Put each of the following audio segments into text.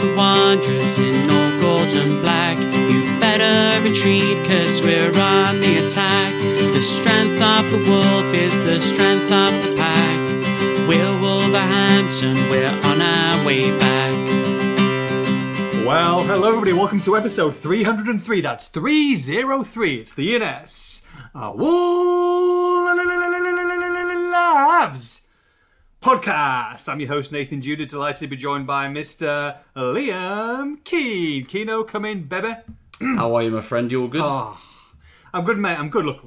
the wanderers in all gold and black. You better retreat, cause we're on the attack. The strength of the wolf is the strength of the pack. We're Wolverhampton, we're on our way back. Well, hello everybody. Welcome to episode 303. That's 303. It's the ENS. Uh, Wolves podcast. I'm your host Nathan Judah. Delighted to be joined by Mr. Liam Keen. Keno, come in, baby. How are you, my friend? You all good? Oh, I'm good, mate. I'm good. Look,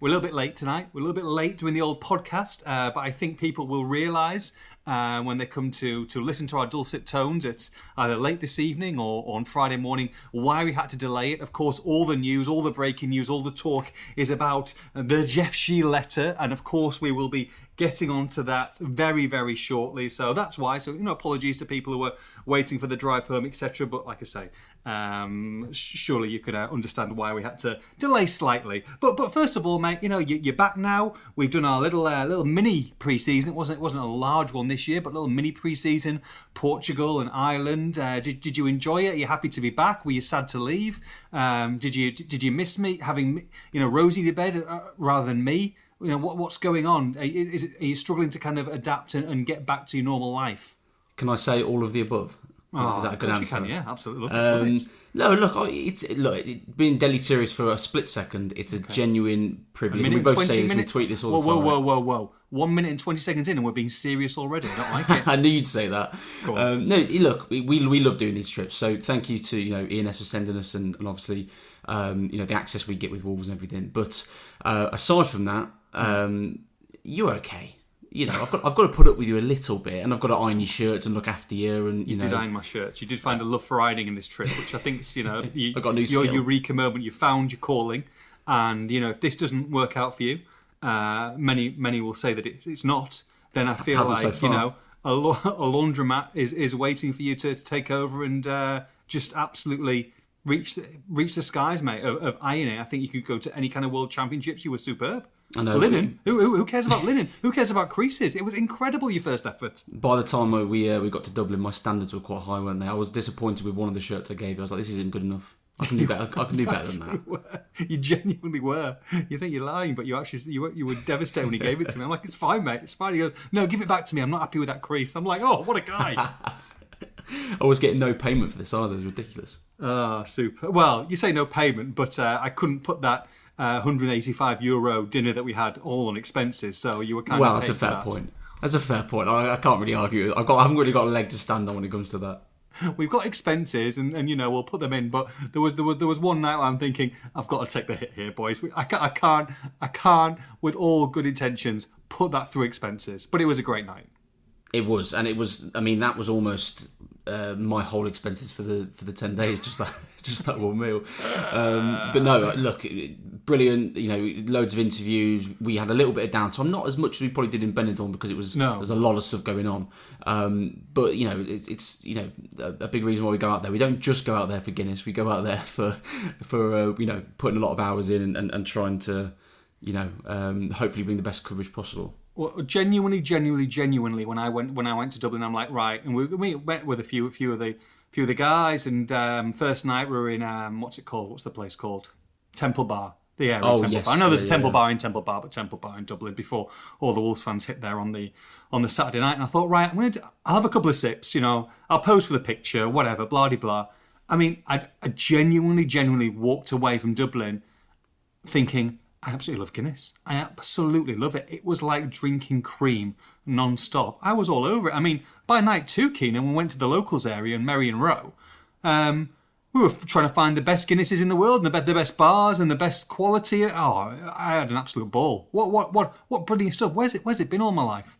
we're a little bit late tonight. We're a little bit late doing the old podcast, uh, but I think people will realise uh, when they come to to listen to our dulcet tones, it's either late this evening or, or on Friday morning, why we had to delay it. Of course, all the news, all the breaking news, all the talk is about the Jeff Shi letter, and of course, we will be getting onto that very, very shortly. So that's why. So, you know, apologies to people who were waiting for the dry perm, etc. But like I say, um, surely you could uh, understand why we had to delay slightly. But but first of all, mate, you know you, are back now. We've done our little uh, little mini pre-season. It wasn't it wasn't a large one this year, but a little mini pre-season. Portugal and Ireland. Uh, did did you enjoy it? Are you happy to be back? Were you sad to leave? Um, did you did you miss me having you know Rosie to bed uh, rather than me? You know what what's going on? Is it, are you struggling to kind of adapt and, and get back to your normal life? Can I say all of the above? Oh, is that a good answer? Can, yeah, absolutely. Um, no, look, it's look. Being deadly serious for a split second, it's a okay. genuine privilege. we both say this and tweet this all whoa, the time. Whoa, whoa, whoa, whoa! One minute and twenty seconds in, and we're being serious already. I don't like it. I knew you'd say that. Um, no, look, we, we love doing these trips. So thank you to you know ENS for sending us, and, and obviously um, you know the access we get with Wolves and everything. But uh, aside from that, um, you're okay you know, I've got I've got to put up with you a little bit, and I've got to iron your shirts and look after you, and you, you know. did iron my shirts. You did find a love for ironing in this trip, which I think you know. You, I got new your skill. eureka moment. You found your calling, and you know if this doesn't work out for you, uh, many many will say that it, it's not. Then I feel like so you know a, a, laundromat is is waiting for you to, to take over and uh, just absolutely reach the, reach the skies, mate. Of, of ironing, I think you could go to any kind of world championships. You were superb. I know. Linen? Who, who, who, cares about linen? who cares about creases? It was incredible, your first effort. By the time we uh, we got to Dublin, my standards were quite high, weren't they? I was disappointed with one of the shirts I gave you. I was like, this isn't good enough. I can do better. I can do better than that. Were. You genuinely were. You think you're lying, but you actually you were, you were devastated when he gave it to me. I'm like, it's fine, mate. It's fine. He goes, no, give it back to me. I'm not happy with that crease. I'm like, oh, what a guy. I was getting no payment for this either. It was ridiculous. Ah, oh, super. Well, you say no payment, but uh, I couldn't put that uh, 185 euro dinner that we had all on expenses. So you were kind well, of well. That's a fair that. point. That's a fair point. I, I can't really argue. I've got. I haven't really got a leg to stand on when it comes to that. We've got expenses, and, and you know we'll put them in. But there was there was there was one night I'm thinking I've got to take the hit here, boys. I can't I can't I can't with all good intentions put that through expenses. But it was a great night. It was, and it was. I mean, that was almost uh, my whole expenses for the for the ten days, just that just that one meal. Um, but no, look, brilliant. You know, loads of interviews. We had a little bit of downtime, not as much as we probably did in Benidorm because it was no. there's a lot of stuff going on. Um, but you know, it, it's you know a, a, big reason why we go out there. We don't just go out there for Guinness. We go out there for for uh, you know putting a lot of hours in and, and, and trying to you know um, hopefully bring the best coverage possible genuinely, genuinely, genuinely, when I went when I went to Dublin, I'm like, right, and we, we went with a few a few of the few of the guys, and um, first night we were in um, what's it called? What's the place called? Temple Bar. The area oh, Temple yes. Bar. I know there's yeah, a Temple yeah. Bar in Temple Bar, but Temple Bar in Dublin before all the Wolves fans hit there on the on the Saturday night, and I thought, right, I'm gonna do, I'll have a couple of sips, you know, I'll pose for the picture, whatever, blah blah blah. I mean, I, I genuinely, genuinely walked away from Dublin thinking I absolutely love Guinness. I absolutely love it. It was like drinking cream non-stop. I was all over it. I mean, by night two, Keenan, we went to the locals area in Merrion Row. Um, we were trying to find the best Guinnesses in the world and the, the best bars and the best quality. Oh, I had an absolute ball. What, what, what, what brilliant stuff. Where's it? Where's it been all my life?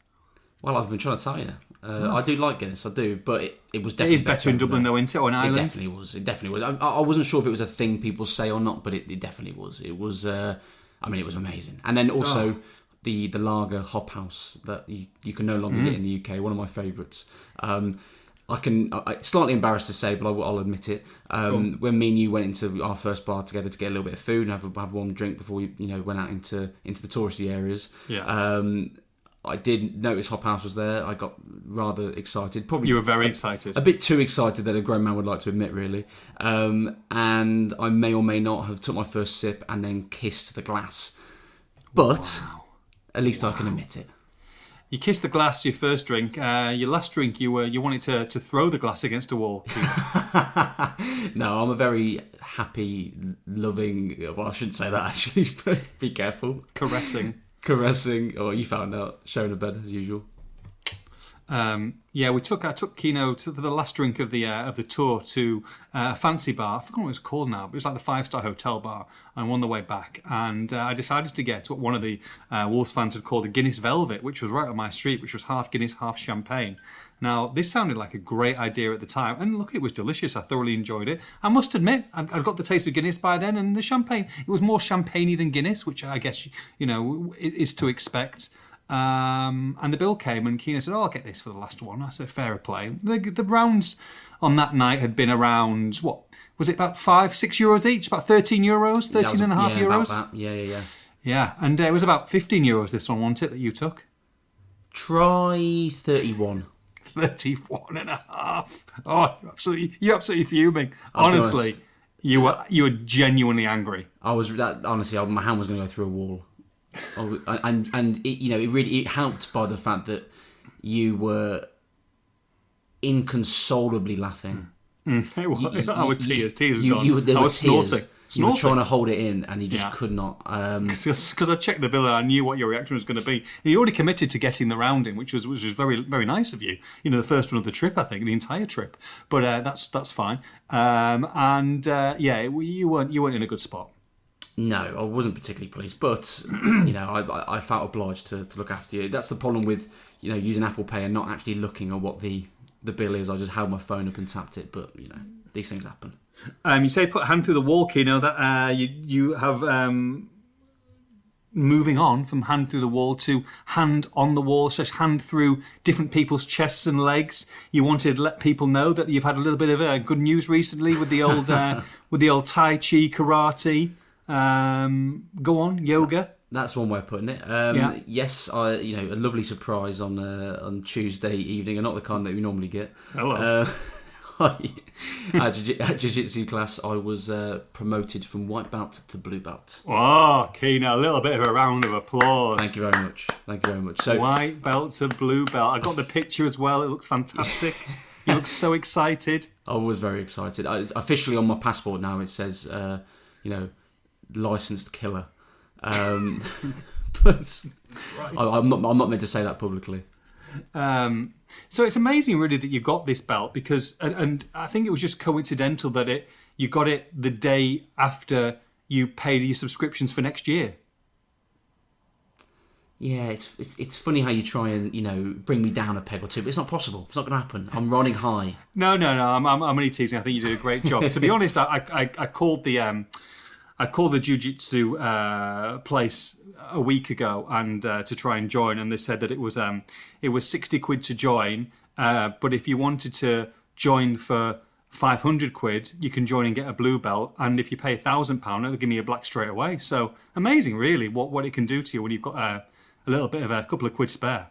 Well, I've been trying to tell you. Uh, I do like Guinness, I do, but it, it was definitely it is better, better in Dublin though, isn't it, or in Ireland? It definitely was. It definitely was. I, I, wasn't sure if it was a thing people say or not, but it, it definitely was. It was. Uh, I mean, it was amazing. And then also oh. the the lager hop house that you, you can no longer mm. get in the UK. One of my favourites. Um, I can I, slightly embarrassed to say, but I, will admit it. Um, When me and you went into our first bar together to get a little bit of food and have a, have one drink before we you know went out into into the touristy areas. Yeah. Um, I did notice Hop House was there. I got rather excited. Probably You were very excited. a bit too excited that a grown man would like to admit, really. Um, and I may or may not have took my first sip and then kissed the glass. But at least I can admit it. You kissed the glass, your first drink. Uh, your last drink, you were you wanted to, to throw the glass against a wall. No, I'm a very happy, loving. Well, I shouldn't say that actually. But be careful. caressing. Caressing. or you found out. sharing a bed as usual. Um, yeah, we took I took Kino to, the last drink of the uh, of the tour to uh, a fancy bar. I forgot what it was called now, but it was like the five star hotel bar. And on the way back, and uh, I decided to get what one of the uh, Wolves fans had called a Guinness Velvet, which was right on my street, which was half Guinness, half champagne. Now this sounded like a great idea at the time, and look, it was delicious. I thoroughly enjoyed it. I must admit, I, I got the taste of Guinness by then, and the champagne it was more champagney than Guinness, which I guess you know is to expect. Um, and the bill came, and Keena said, "Oh, I'll get this for the last one." I said, "Fair play." The, the rounds on that night had been around what was it? About five, six euros each, about thirteen euros, That was- thirteen and a half yeah, euros. Yeah, yeah, yeah. Yeah, and uh, it was about fifteen euros. This one, wasn't it, that you took? Try 31. 31 and a half. Oh, you're absolutely, you're absolutely fuming. I'll Honestly, honest. you were you were genuinely angry. I was that honestly, I, my hand was going to go through a wall, I was- and and it, you know, it really it helped by the fact that you were inconsolably laughing. Hmm. It was, You- I was you- tears, tears you, gone. you I was tears. snorting, You were snorting. trying to hold it in, and you just Yeah. could not. Um, because I checked the bill and I knew what your reaction was going to be. You already committed to getting the round in, which was which was very very nice of you. You know, the first one of the trip, I think, the entire trip. But uh, that's that's fine. Um, and uh, yeah, you weren't you weren't in a good spot. No, I wasn't particularly pleased, but you know, I- I, I felt obliged to, to look after you. That's the problem with you know using Apple Pay and not actually looking at what the the bill is. I just held my phone up and tapped it, but you know, these things happen. Um, you say put hand through the wall, Kino. That uh, you you have um, moving on from hand through the wall to hand on the wall, slash hand through different people's chests and legs. You wanted to let people know that you've had a little bit of uh, good news recently with the old uh, with the old Tai Chi karate. Um, go on, yoga. That's one way of putting it. Um, Yeah. Yes, I you know a lovely surprise on uh, on Tuesday evening, and not the kind that we normally get. Hello. Uh, I, at jiu- at jiu-jitsu class, I was uh, promoted from white belt to blue belt. Oh, Kino, a little bit of a round of applause. Thank you very much. Thank you very much. So White belt to blue belt. I got the picture as well. It looks fantastic. you look so excited. I was very excited. I, officially on my passport now, it says, uh, you know, licensed killer. Um, but I, I'm not. I'm not meant to say that publicly. Um, so it's amazing, really, that you got this belt because, and, and I think it was just coincidental that it you got it the day after you paid your subscriptions for next year. Yeah, it's, it's it's funny how you try and you know bring me down a peg or two, but it's not possible. It's not going to happen. I'm running high. No, no, no. I'm, I'm, I'm only teasing. I think you did a great job. to be honest, I, I, I called the um, I called the jiu-jitsu uh, place a week ago and uh, to try and join, and they said that it was um, it was sixty quid to join, uh, but if you wanted to join for five hundred quid, you can join and get a blue belt, and if you pay a thousand pound, they'll give me a black straight away. So amazing, really, what what it can do to you when you've got a, a little bit of a couple of quid spare.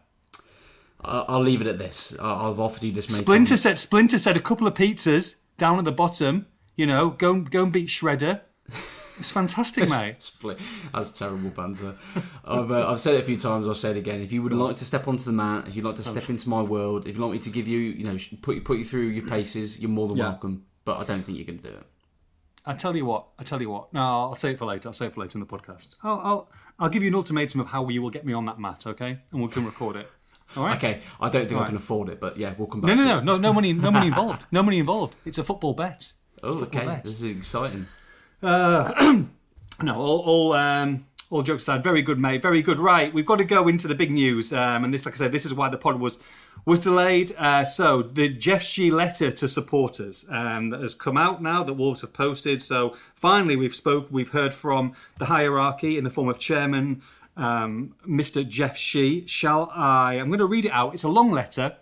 I'll leave it at this. I've offered you this. many Splinter times. said Splinter said a couple of pizzas down at the bottom. You know, go go and beat Shredder. It's fantastic, mate. Split. That's terrible banter. I've, uh, I've said it a few times. I'll say it again. If you would like to step onto the mat, if you'd like to step into my world, if you'd like me to give you, you know, put you put you through your paces, you're more than Yeah. welcome. But I don't think you're going to do it. I tell you what. I tell you what. No, I'll say it for later. I'll say it for later in the podcast. I'll I'll, I'll give you an ultimatum of how you will get me on that mat, okay? And we can record it. All right. Okay, I don't think I can afford it, but yeah, we'll come back. No, no, to no, no, no money, no money involved. No money involved. It's a football bet. Oh, football okay, bet. this is exciting. No, all all um, all jokes aside, very good, mate. Very good. Right, we've got to go into the big news, um, and this, like I said, this is why the pod was was delayed. Uh, so the Jeff Shi letter to supporters um, that has come out now that Wolves have posted. So finally, we've spoke, we've heard from the hierarchy in the form of Chairman um, Mr. Jeff Shi. Shall I? I'm going to read it out. It's a long letter.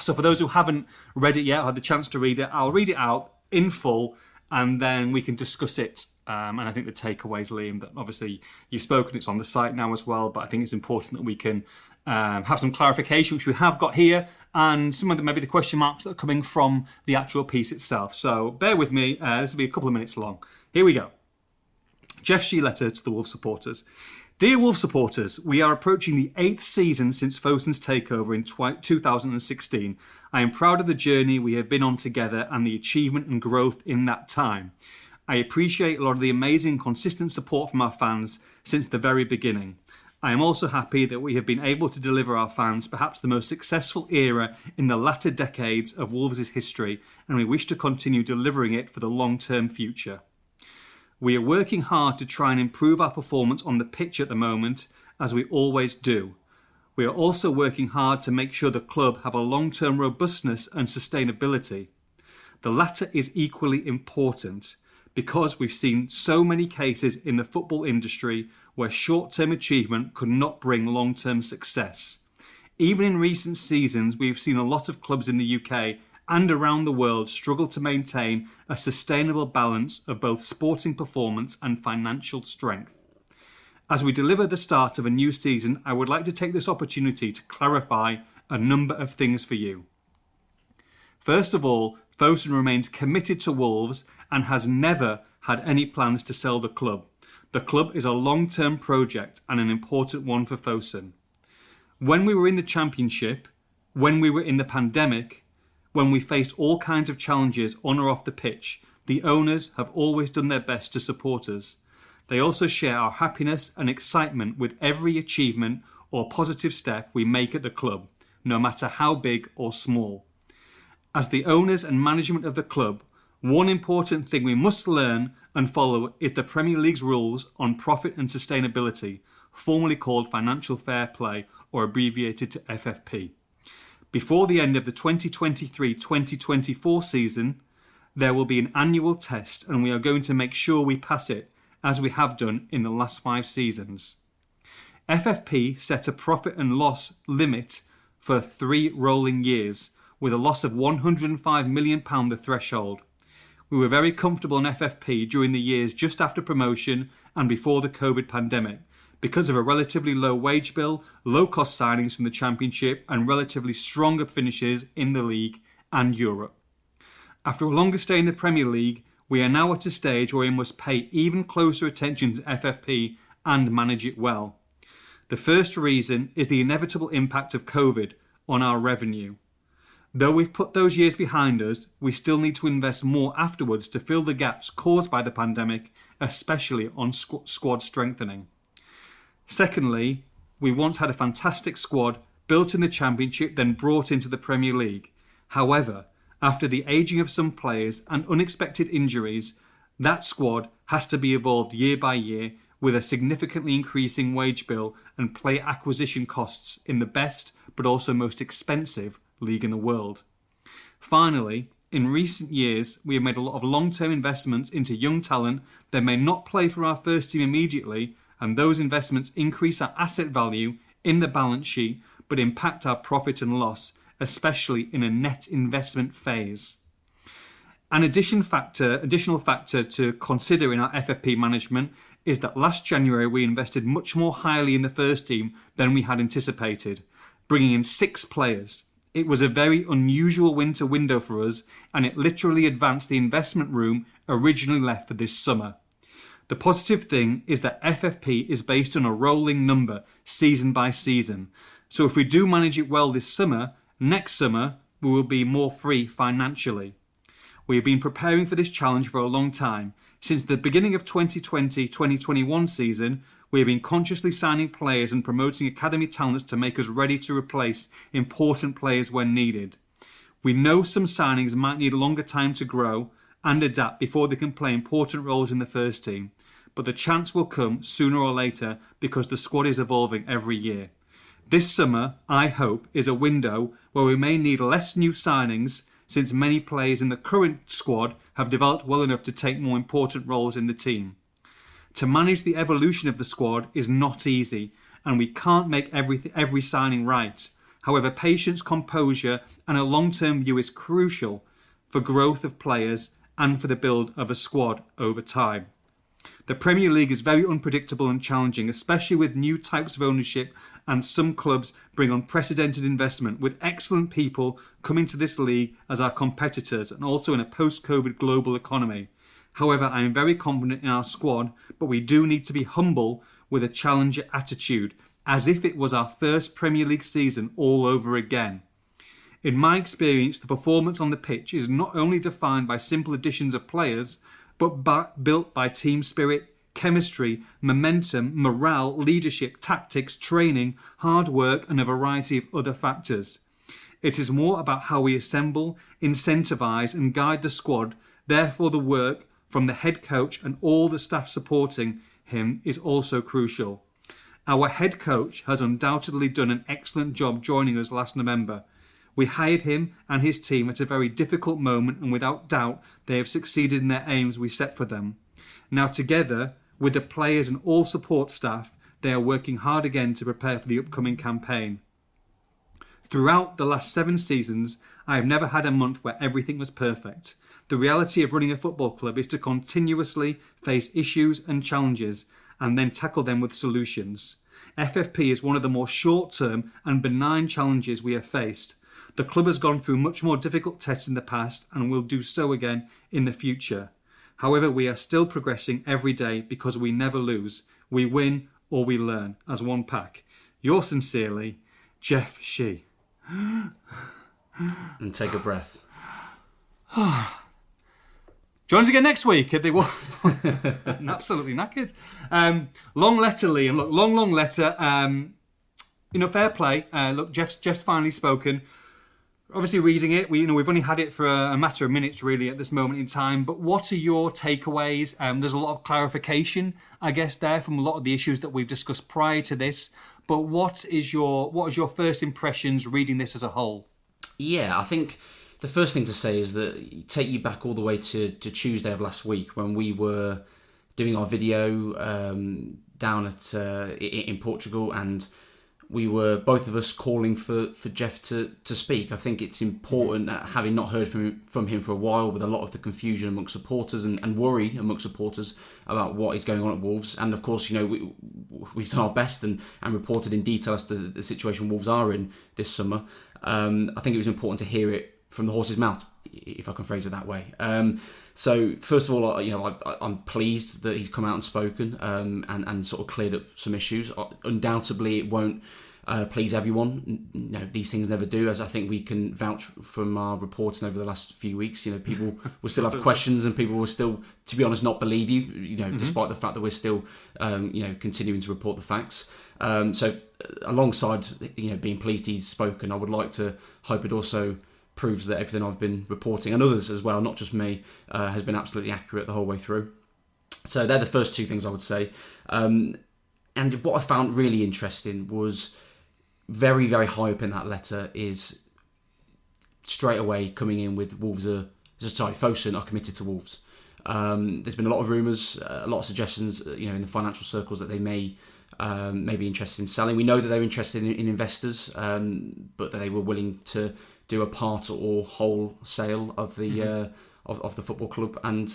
So for those who haven't read it yet, or had the chance to read it, I'll read it out in full, and then we can discuss it. Um, and I think the takeaways, Liam, that obviously you've spoken, it's on the site now as well. But I think it's important that we can um, have some clarification, which we have got here, and some of the maybe the question marks that are coming from the actual piece itself. So bear with me. Uh, this will be a couple of minutes long. Here we go. Jeff Shi letter to the Wolves supporters. Dear Wolves supporters, we are approaching the eighth season since Fosun's takeover in 2016. I am proud of the journey we have been on together and the achievement and growth in that time. I appreciate a lot of the amazing, consistent support from our fans since the very beginning. I am also happy that we have been able to deliver our fans perhaps the most successful era in the latter decades of Wolves' history, and we wish to continue delivering it for the long term future. We are working hard to try and improve our performance on the pitch at the moment, as we always do. We are also working hard to make sure the club have a long term robustness and sustainability. The latter is equally important because we've seen so many cases in the football industry where short term achievement could not bring long term success. Even in recent seasons, we've seen a lot of clubs in the UK and around the world struggle to maintain a sustainable balance of both sporting performance and financial strength. As we deliver the start of a new season, I would like to take this opportunity to clarify a number of things for you. First of all, Fosun remains committed to Wolves and has never had any plans to sell the club. The club is a long term project and an important one for Fosun. When we were in the Championship, when we were in the pandemic, when we faced all kinds of challenges on or off the pitch, the owners have always done their best to support us. They also share our happiness and excitement with every achievement or positive step we make at the club, no matter how big or small. As the owners and management of the club, one important thing we must learn and follow is the Premier League's rules on profit and sustainability, formerly called financial fair play or abbreviated to FFP. Before the end of the 2023 2024 season, there will be an annual test and we are going to make sure we pass it as we have done in the last five seasons. FFP set a profit and loss limit for three rolling years, with a loss of £105 million the threshold. We were very comfortable in FFP during the years just after promotion and before the COVID pandemic because of a relatively low wage bill, low cost signings from the Championship, and relatively stronger finishes in the league and Europe. After a longer stay in the Premier League, we are now at a stage where we must pay even closer attention to FFP and manage it well. The first reason is the inevitable impact of COVID on our revenue. Though we've put those years behind us, we still need to invest more afterwards to fill the gaps caused by the pandemic, especially on squad strengthening. Secondly, we once had a fantastic squad built in the Championship, then brought into the Premier League. However, after the aging of some players and unexpected injuries, that squad has to be evolved year by year with a significantly increasing wage bill and player acquisition costs in the best but also most expensive league in the world. Finally, in recent years, we have made a lot of long term investments into young talent that may not play for our first team immediately, and those investments increase our asset value in the balance sheet but impact our profit and loss, especially in a net investment phase. An addition factor, additional factor to consider in our FFP management is that last January we invested much more highly in the first team than we had anticipated, bringing in six players. It was a very unusual winter window for us, and it literally advanced the investment room originally left for this summer. The positive thing is that FFP is based on a rolling number, season by season. So if we do manage it well this summer, next summer we will be more free financially. We have been preparing for this challenge for a long time. Since the beginning of 2020 2021 season, we have been consciously signing players and promoting academy talents to make us ready to replace important players when needed. We know some signings might need longer time to grow and adapt before they can play important roles in the first team, but the chance will come sooner or later because the squad is evolving every year. This summer, I hope, is a window where we may need less new signings since many players in the current squad have developed well enough to take more important roles in the team. To manage the evolution of the squad is not easy, and we can't make every, every signing right. However, patience, composure, and a long term view is crucial for growth of players and for the build of a squad over time. The Premier League is very unpredictable and challenging, especially with new types of ownership, and some clubs bring unprecedented investment, with excellent people coming to this league as our competitors and also in a post COVID global economy. However, I am very confident in our squad, but we do need to be humble with a challenger attitude, as if it was our first Premier League season all over again. In my experience, the performance on the pitch is not only defined by simple additions of players, but by, built by team spirit, chemistry, momentum, morale, leadership, tactics, training, hard work, and a variety of other factors. It is more about how we assemble, incentivise, and guide the squad. Therefore, the work from the head coach and all the staff supporting him is also crucial. Our head coach has undoubtedly done an excellent job joining us last November. We hired him and his team at a very difficult moment, and without doubt, they have succeeded in their aims we set for them. Now, together with the players and all support staff, they are working hard again to prepare for the upcoming campaign. Throughout the last seven seasons, I have never had a month where everything was perfect. The reality of running a football club is to continuously face issues and challenges and then tackle them with solutions. FFP is one of the more short term and benign challenges we have faced. The club has gone through much more difficult tests in the past and will do so again in the future. However, we are still progressing every day because we never lose. We win or we learn as one pack. Yours sincerely, Jeff Shi. And take a breath. Join us again next week at the. Absolutely knackered. Um, long letter, Liam. Look, long, long letter. Um, you know, fair play. Uh, look, Jeff's Jeff's finally spoken. Obviously, reading it, we you know we've only had it for a, matter of minutes really at this moment in time. But what are your takeaways? Um, there's a lot of clarification, I guess, there from a lot of the issues that we've discussed prior to this. But what is your what is your first impressions reading this as a whole? Yeah, I think the first thing to say is that take you back all the way to, to Tuesday of last week when we were doing our video um, down at uh, in Portugal, and we were both of us calling for, for Jeff to, to speak. I think it's important that having not heard from from him for a while, with a lot of the confusion amongst supporters and, and worry amongst supporters about what is going on at Wolves, and of course, you know we, we've done our best and, and reported in detail as to the situation Wolves are in this summer. Um, I think it was important to hear it from the horse's mouth, if I can phrase it that way. Um, so first of all, you know, I, am pleased that he's come out and spoken um, and and sort of cleared up some issues. Uh, undoubtedly, it won't. Uh, please everyone. Know, these things never do, as I think we can vouch from our reporting over the last few weeks. You know, people will still have questions, and people will still, to be honest, not believe you. You know, mm-hmm. despite the fact that we're still, um, you know, continuing to report the facts. Um, so, uh, alongside, you know, being pleased he's spoken, I would like to hope it also proves that everything I've been reporting and others as well, not just me, uh, has been absolutely accurate the whole way through. So they're the first two things I would say. Um, and what I found really interesting was very, very high up in that letter is straight away coming in with Wolves are sorry, Fosun are committed to Wolves. Um, there's been a lot of rumours, uh, a lot of suggestions, uh, you know, in the financial circles that they may um, may be interested in selling. We know that they're interested in, in investors, um, but that they were willing to do a part or whole sale of the mm-hmm. uh, of, of the football club. And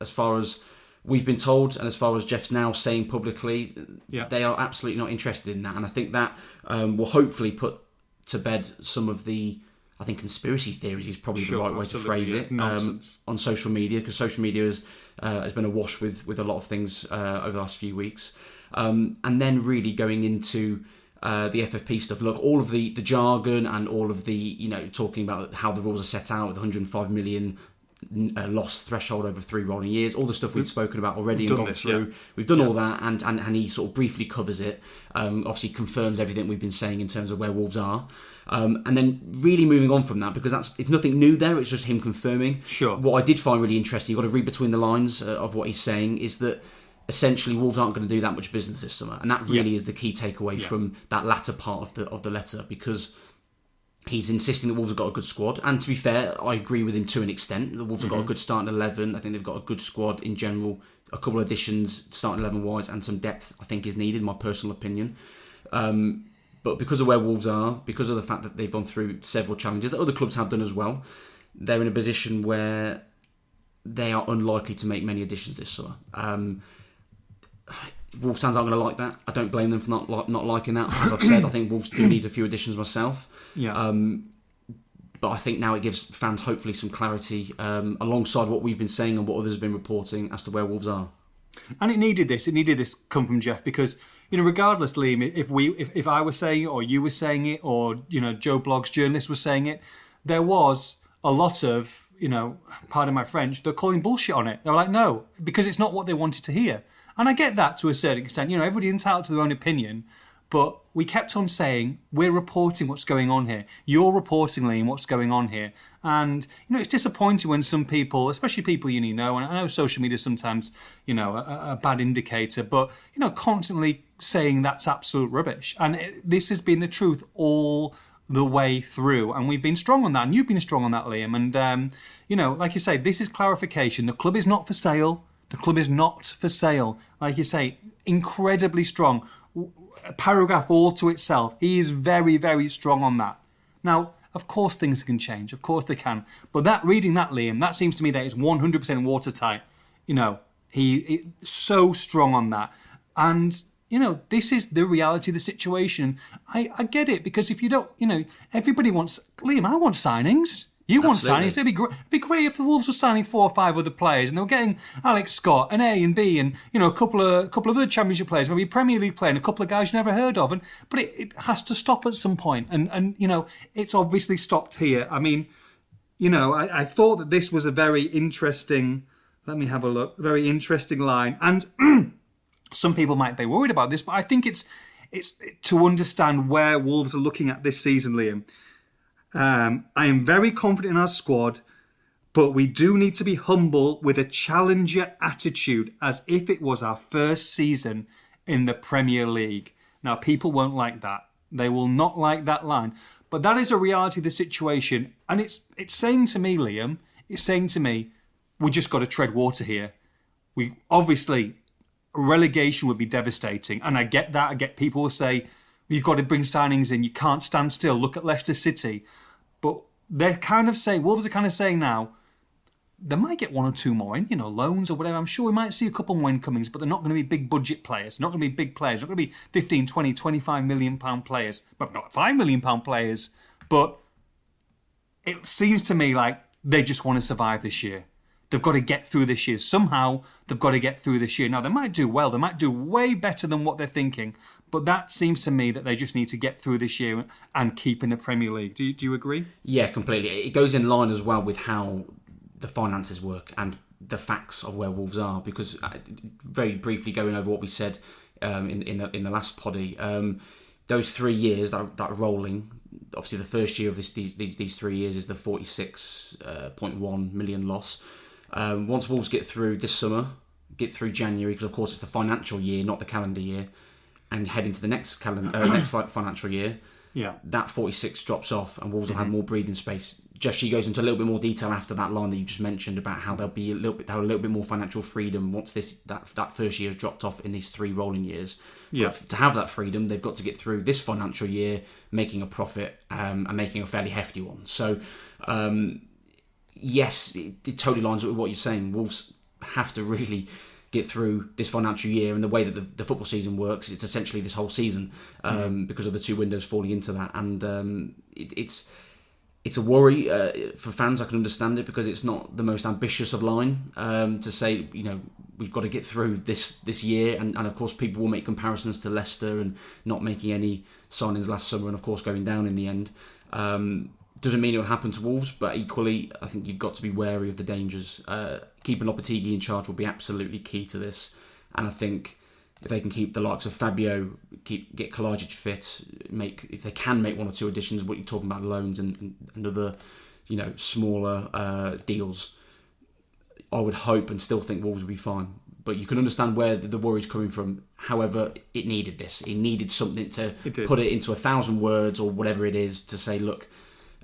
as far as we've been told, and as far as Jeff's now saying publicly, yeah. they are absolutely not interested in that. And I think that um, will hopefully put to bed some of the. I think conspiracy theories is probably sure, the right way to phrase it um, on social media because social media has uh, has been awash with with a lot of things uh, over the last few weeks, um, and then really going into uh, the FFP stuff. Look, all of the, the jargon and all of the, you know, talking about how the rules are set out with 105 million uh, loss threshold over three rolling years, all the stuff we've, spoken about already and gone this, through. Yeah. We've done yeah. all that, and, and, and he sort of briefly covers it. Um, obviously, confirms everything we've been saying in terms of where Wolves are. Um, and then really moving on from that because that's it's nothing new there. It's just him confirming. Sure. What I did find really interesting, you've got to read between the lines uh, of what he's saying, is that essentially Wolves aren't going to do that much business this summer, and that really yeah. is the key takeaway yeah. from that latter part of the of the letter because he's insisting that Wolves have got a good squad. And to be fair, I agree with him to an extent. The Wolves have mm-hmm. got a mm-hmm. good starting eleven. I think they've got a good squad in general. A couple of additions, starting eleven wise, and some depth I think is needed. My personal opinion. Um, but because of where Wolves are, because of the fact that they've gone through several challenges that other clubs have done as well, they're in a position where they are unlikely to make many additions this summer. Um, Wolves fans aren't going to like that. I don't blame them for not not liking that. As I've said, I think Wolves do need a few additions myself. Yeah. Um, but I think now it gives fans hopefully some clarity um, alongside what we've been saying and what others have been reporting as to where Wolves are. And it needed this. It needed this come from Jeff because you know, regardless, Liam, if we, if, if I was saying it or you were saying it or you know Joe Blogs journalist was saying it, there was a lot of you know, pardon my French, they're calling bullshit on it. They're like, no, because it's not what they wanted to hear. And I get that to a certain extent. You know, everybody's entitled to their own opinion, but we kept on saying we're reporting what's going on here. You're reporting, Liam, what's going on here. And you know, it's disappointing when some people, especially people you know, and I know social media sometimes, you know, a, a bad indicator, but you know, constantly saying that's absolute rubbish. And it, this has been the truth all the way through, and we've been strong on that, and you've been strong on that, Liam. And um, you know, like you say, this is clarification. The club is not for sale. The club is not for sale. Like you say, incredibly strong. A paragraph all to itself. He is very, very strong on that. Now, of course, things can change. Of course, they can. But that reading that, Liam, that seems to me that is 100% watertight. You know, he, so strong on that, and you know, this is the reality of the situation. I, I get it because if you don't, you know, everybody wants Liam. I want signings. You want Absolutely. signings. It'd be, great, it'd be great if the Wolves were signing four or five other players and they were getting Alex Scott and A and B and you know a couple of a couple of other Championship players, maybe Premier League playing a couple of guys you never heard of. And but it, it has to stop at some. And and you know it's obviously stopped here. I mean, you know, I, I thought that this was a very interesting. Let me have a look. Very interesting line and. some people might be worried about this, but I think it's it's to understand where Wolves are looking at this season, Liam. Um, I am very confident in our squad, but we do need to be humble with a challenger attitude as if it was our first season in the Premier League. Now, people won't like that. They will not like that line. But that is a reality of the situation. And it's it's saying to me, Liam, it's saying to me, we just got to tread water here. We obviously relegation would be devastating. And I get that. I get people will say, you've got to bring signings in. You can't stand still. Look at Leicester City. But they're kind of saying, Wolves are kind of saying now, they might get one or two more in, you know, loans or whatever. I'm sure we might see a couple more incomings, but they're not going to be big budget players. They're not going to be big players. They're not going to be 15, 20, 25 million pound players, but not 5 million pound players. But it seems to me like they just want to survive this year. They've got to get through this year. Somehow they've got to get through this year. Now they might do well. They might do way better than what they're thinking. But that seems to me that they just need to get through this year and keep in the Premier League. Do you, do you agree? Yeah, completely. It goes in line as well with how the finances work and the facts of where Wolves are. Because uh, very briefly going over what we said um, in in the, in the last poddy, um, those three years that, that rolling. Obviously, the first year of this, these, these these three years is the forty six point one million loss. Um, once Wolves get through this summer, get through January, because of course it's the financial year, not the calendar year, and head into the next calendar uh, next financial year Yeah. that 46 drops off and Wolves will have more breathing space. Jeff Shi goes into a little bit more detail after that line that you just mentioned about how there'll be a little bit, a little bit more financial freedom once this that that first year has dropped off in these three rolling years. Yeah. But to have that freedom, they've got to get through this financial year making a profit um, and making a fairly hefty one. So, um, yes, it, it totally lines up with what you're saying. Wolves have to really get through this financial year and the way that the, the football season works. It's essentially this whole season um, because of the two windows falling into that, and um, it, it's it's a worry uh, for fans. I can understand it because it's not the most ambitious of line um, to say you know we've got to get through this this year, and, and of course people will make comparisons to Leicester and not making any signings last summer, and of course going down in the end. Doesn't mean it will happen to Wolves, but equally, I think you've got to be wary of the dangers. Uh, keeping Lopetegui in charge will be absolutely key to this, and I think if they can keep the likes of Fabio, keep get Kalajdzic fit, make if they can make one or two additions, what you're talking about loans and, and, and other, you know, smaller uh, deals, I would hope and still think Wolves will be fine. But you can understand where the, the worry's coming from. However, it needed this. It needed something to It put it into a thousand words or whatever it is to say, look,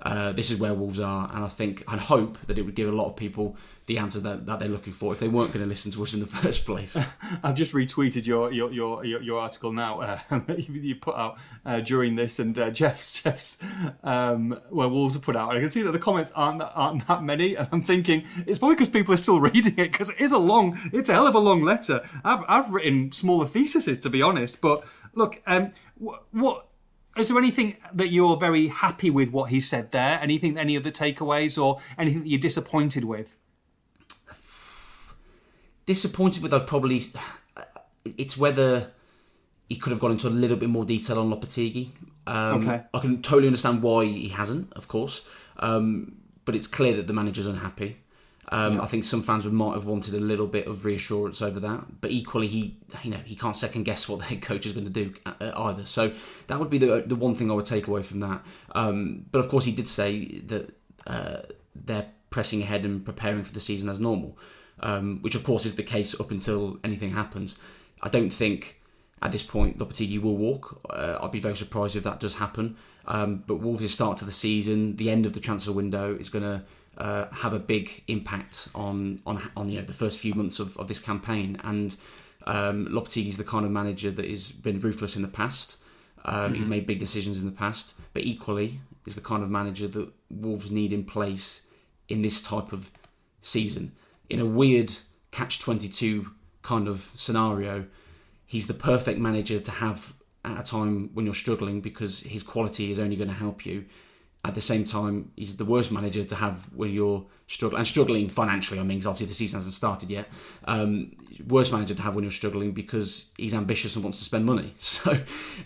uh, this is where Wolves are, and I think and hope that it would give a lot of people the answers that, that they're looking for if they weren't going to listen to us in the first place. I've just retweeted your your your, your, article now uh, you put out uh, during this, and uh, Jeff's Jeff's um, where Wolves have put out. I can see that the comments aren't aren't that many, and I'm thinking it's probably because people are still reading it because it is a long, it's a hell of a long letter. I've I've written smaller theses to be honest, but look, um, what is there anything that you're very happy with what he said there? Anything, any other takeaways, or anything that you're disappointed with? Disappointed with, I'd probably. It's whether he could have gone into a little bit more detail on Lopetegui. Um, Okay. I can totally understand why he hasn't, of course, um, but it's clear that the manager's unhappy. Um, I think some fans would might have wanted a little bit of reassurance over that, but equally, he you know he can't second guess what the head coach is going to do uh, either. So that would be the the one thing I would take away from that. Um, but of course, he did say that uh, they're pressing ahead and preparing for the season as normal, um, which of course is the case up until anything happens. I don't think at this point Lopetegui will walk. Uh, I'd be very surprised if that does happen. Um, but Wolves' start to the season, the end of the transfer window, is going to uh, have a big impact on on on you know the first few months of, of this campaign. And um, Lopetegui is the kind of manager that has been ruthless in the past. Um, He's made big decisions in the past, but equally is the kind of manager that Wolves need in place in this type of season. In a weird catch twenty two kind of scenario, he's the perfect manager to have at a time when you're struggling because his quality is only going to help you. At the same time, he's the worst manager to have when you're struggling and struggling financially. I mean, 'cause obviously the season hasn't started yet. Um, worst manager to have when you're struggling because he's ambitious and wants to spend money. So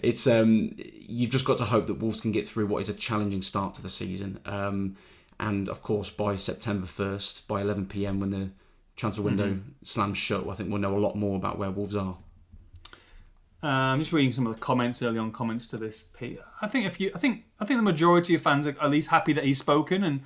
it's um, you've just got to hope that Wolves can get through what is a challenging start to the season. Um, and of course, by September 1st, by 11 pm, when the transfer window slams shut, I think we'll know a lot more about where Wolves are. I'm just reading some of the comments early on comments to this. Pete. I think if you, I think, I think the majority of fans are at least happy that he's spoken and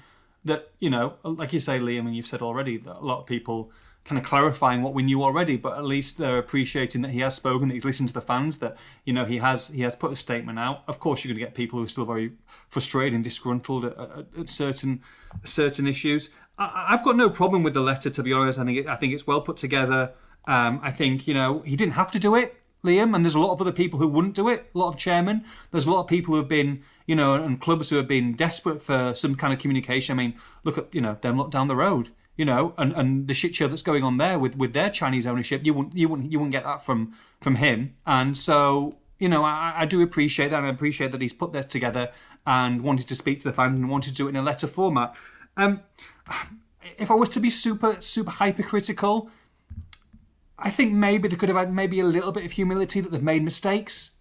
that you know, like you say, Liam, and you've said already that a lot of people kind of clarifying what we knew already, but at least they're appreciating that he has spoken, that he's listened to the fans, that you know he has he has put a statement out. Of course, you're going to get people who are still very frustrated and disgruntled at, at, at certain certain issues. I, I've got no problem with the letter, to be honest. I think it, I think it's well put together. Um, I think you know he didn't have to do it. Liam, and there's a lot of other people who wouldn't do it. A lot of chairmen. There's a lot of people who have been, you know, and clubs who have been desperate for some kind of communication. I mean, look at, you know, them look down the road, you know, and, and the shit show that's going on there with, with their Chinese ownership. You wouldn't, you wouldn't, you wouldn't get that from from him. And so, you know, I, I do appreciate that. I appreciate that he's put that together and wanted to speak to the fans and wanted to do it in a letter format. Um, if I was to be super super hypercritical, I think maybe they could have had maybe a little bit of humility that they've made mistakes.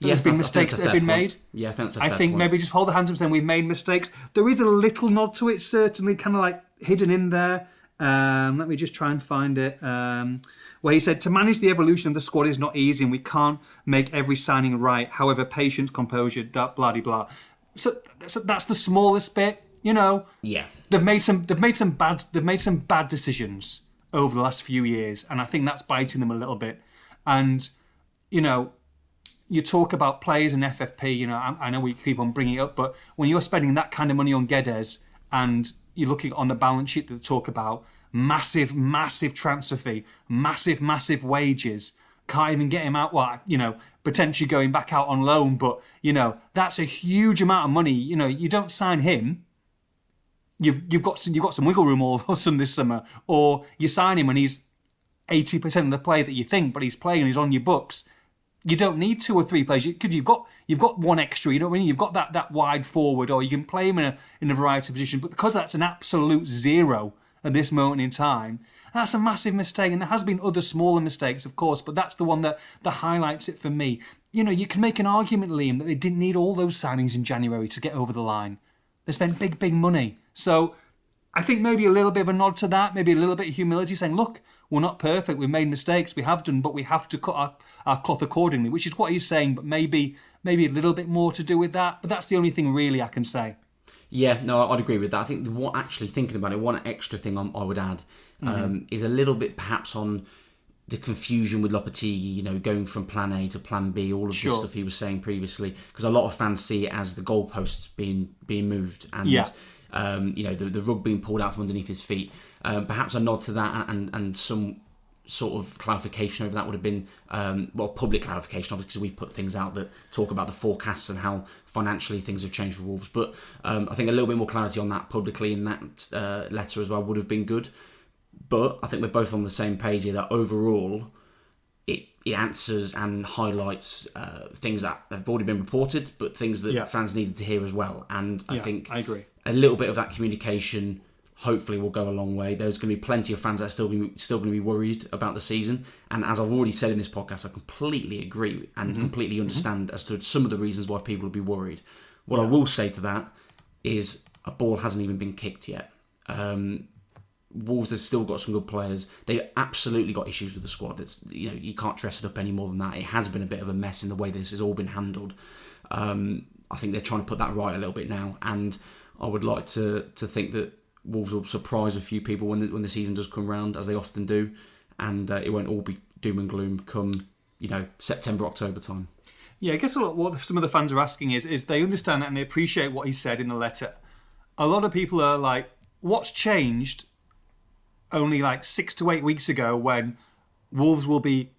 That there's been that's- I think mistakes that have been fair made. Yeah, I think that's a I think point. maybe just hold the hands up saying we've made mistakes. There is a little nod to it, certainly, kind of like hidden in there. Um, let me just try and find it. Um, where he said, To manage the evolution of the squad is not easy and we can't make every signing right. However, patience, composure, blah, blah, blah. So that's, that's the smallest bit, you know Yeah. they've made some they've made some bad they've made some bad decisions over the last few years and I think that's biting them a little bit. And you know you talk about players and FFP you know I, I know we keep on bringing it up but when you're spending that kind of money on Guedes and you're looking on the balance sheet that they talk about massive massive transfer fee massive massive wages can't even get him out well you know potentially going back out on loan but you know that's a huge amount of money you know you don't sign him you've you've got some you've got some wiggle room all of a sudden this summer, or you sign him and he's eighty percent of the play that you think, but he's playing and he's on your books. You don't need two or three players because you've got you've got one extra. You know what I mean? You've got that that wide forward, or you can play him in a in a variety of positions. But because that's an absolute zero at this moment in time, that's a massive mistake. And there has been other smaller mistakes, of course, but that's the one that that highlights it for me. You know, you can make an argument, Liam, that they didn't need all those signings in January to get over the line. They spent big, big money. So I think maybe a little bit of a nod to that, maybe a little bit of humility, saying, look, we're not perfect, we've made mistakes, we have done, but we have to cut our, our cloth accordingly, which is what he's saying, but maybe maybe a little bit more to do with that. But that's the only thing really I can say. Yeah, no, I'd agree with that. I think one actually thinking about it, one extra thing I I would add um, is a little bit perhaps on the confusion with Lopetegui, you know, going from plan A to plan B, all of Sure. the stuff he was saying previously, because a lot of fans see it as the goalposts being being moved and Yeah. Um, you know the, the rug being pulled out from underneath his feet. Um, perhaps a nod to that and and some sort of clarification over that would have been um, well public clarification obviously because we've put things out that talk about the forecasts and how financially things have changed for Wolves but um, I think a little bit more clarity on that publicly in that uh, letter as well would have been good but I think we're both on the same page here that overall it, it answers and highlights uh, things that have already been reported but things that Yeah. fans needed to hear as well and I Yeah, think I agree. a little bit of that communication hopefully will go a long way. There's going to be plenty of fans that are still going to be, still going to be worried about the season, and as I've already said in this podcast, I completely agree and completely understand as to some of the reasons why people would be worried. What I will say to that is a ball hasn't even been kicked yet. Um, Wolves have still got some good players. They absolutely got issues with the squad. It's you know you can't dress it up any more than that. It has been a bit of a mess in the way this has all been handled. Um, I think they're trying to put that right a little bit now, and I would like to to think that Wolves will surprise a few people when the, when the season does come round, as they often do, and uh, it won't all be doom and gloom come you know September October time. Yeah, I guess a lot, what some of the fans are asking is is they understand and they appreciate what he said in the letter. A lot of people are like, "What's changed?" Only like six to eight weeks ago, when Wolves will be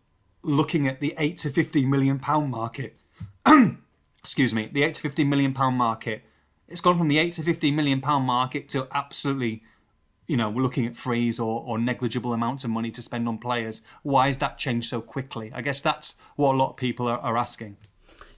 looking at the eight to fifteen million pound market. Excuse me, the eight to fifteen million pound market. It's gone from the eight to fifteen million pound market to absolutely you know, we're looking at frees or, or negligible amounts of money to spend on players. Why has that changed so quickly? I guess that's what a lot of people are, are asking.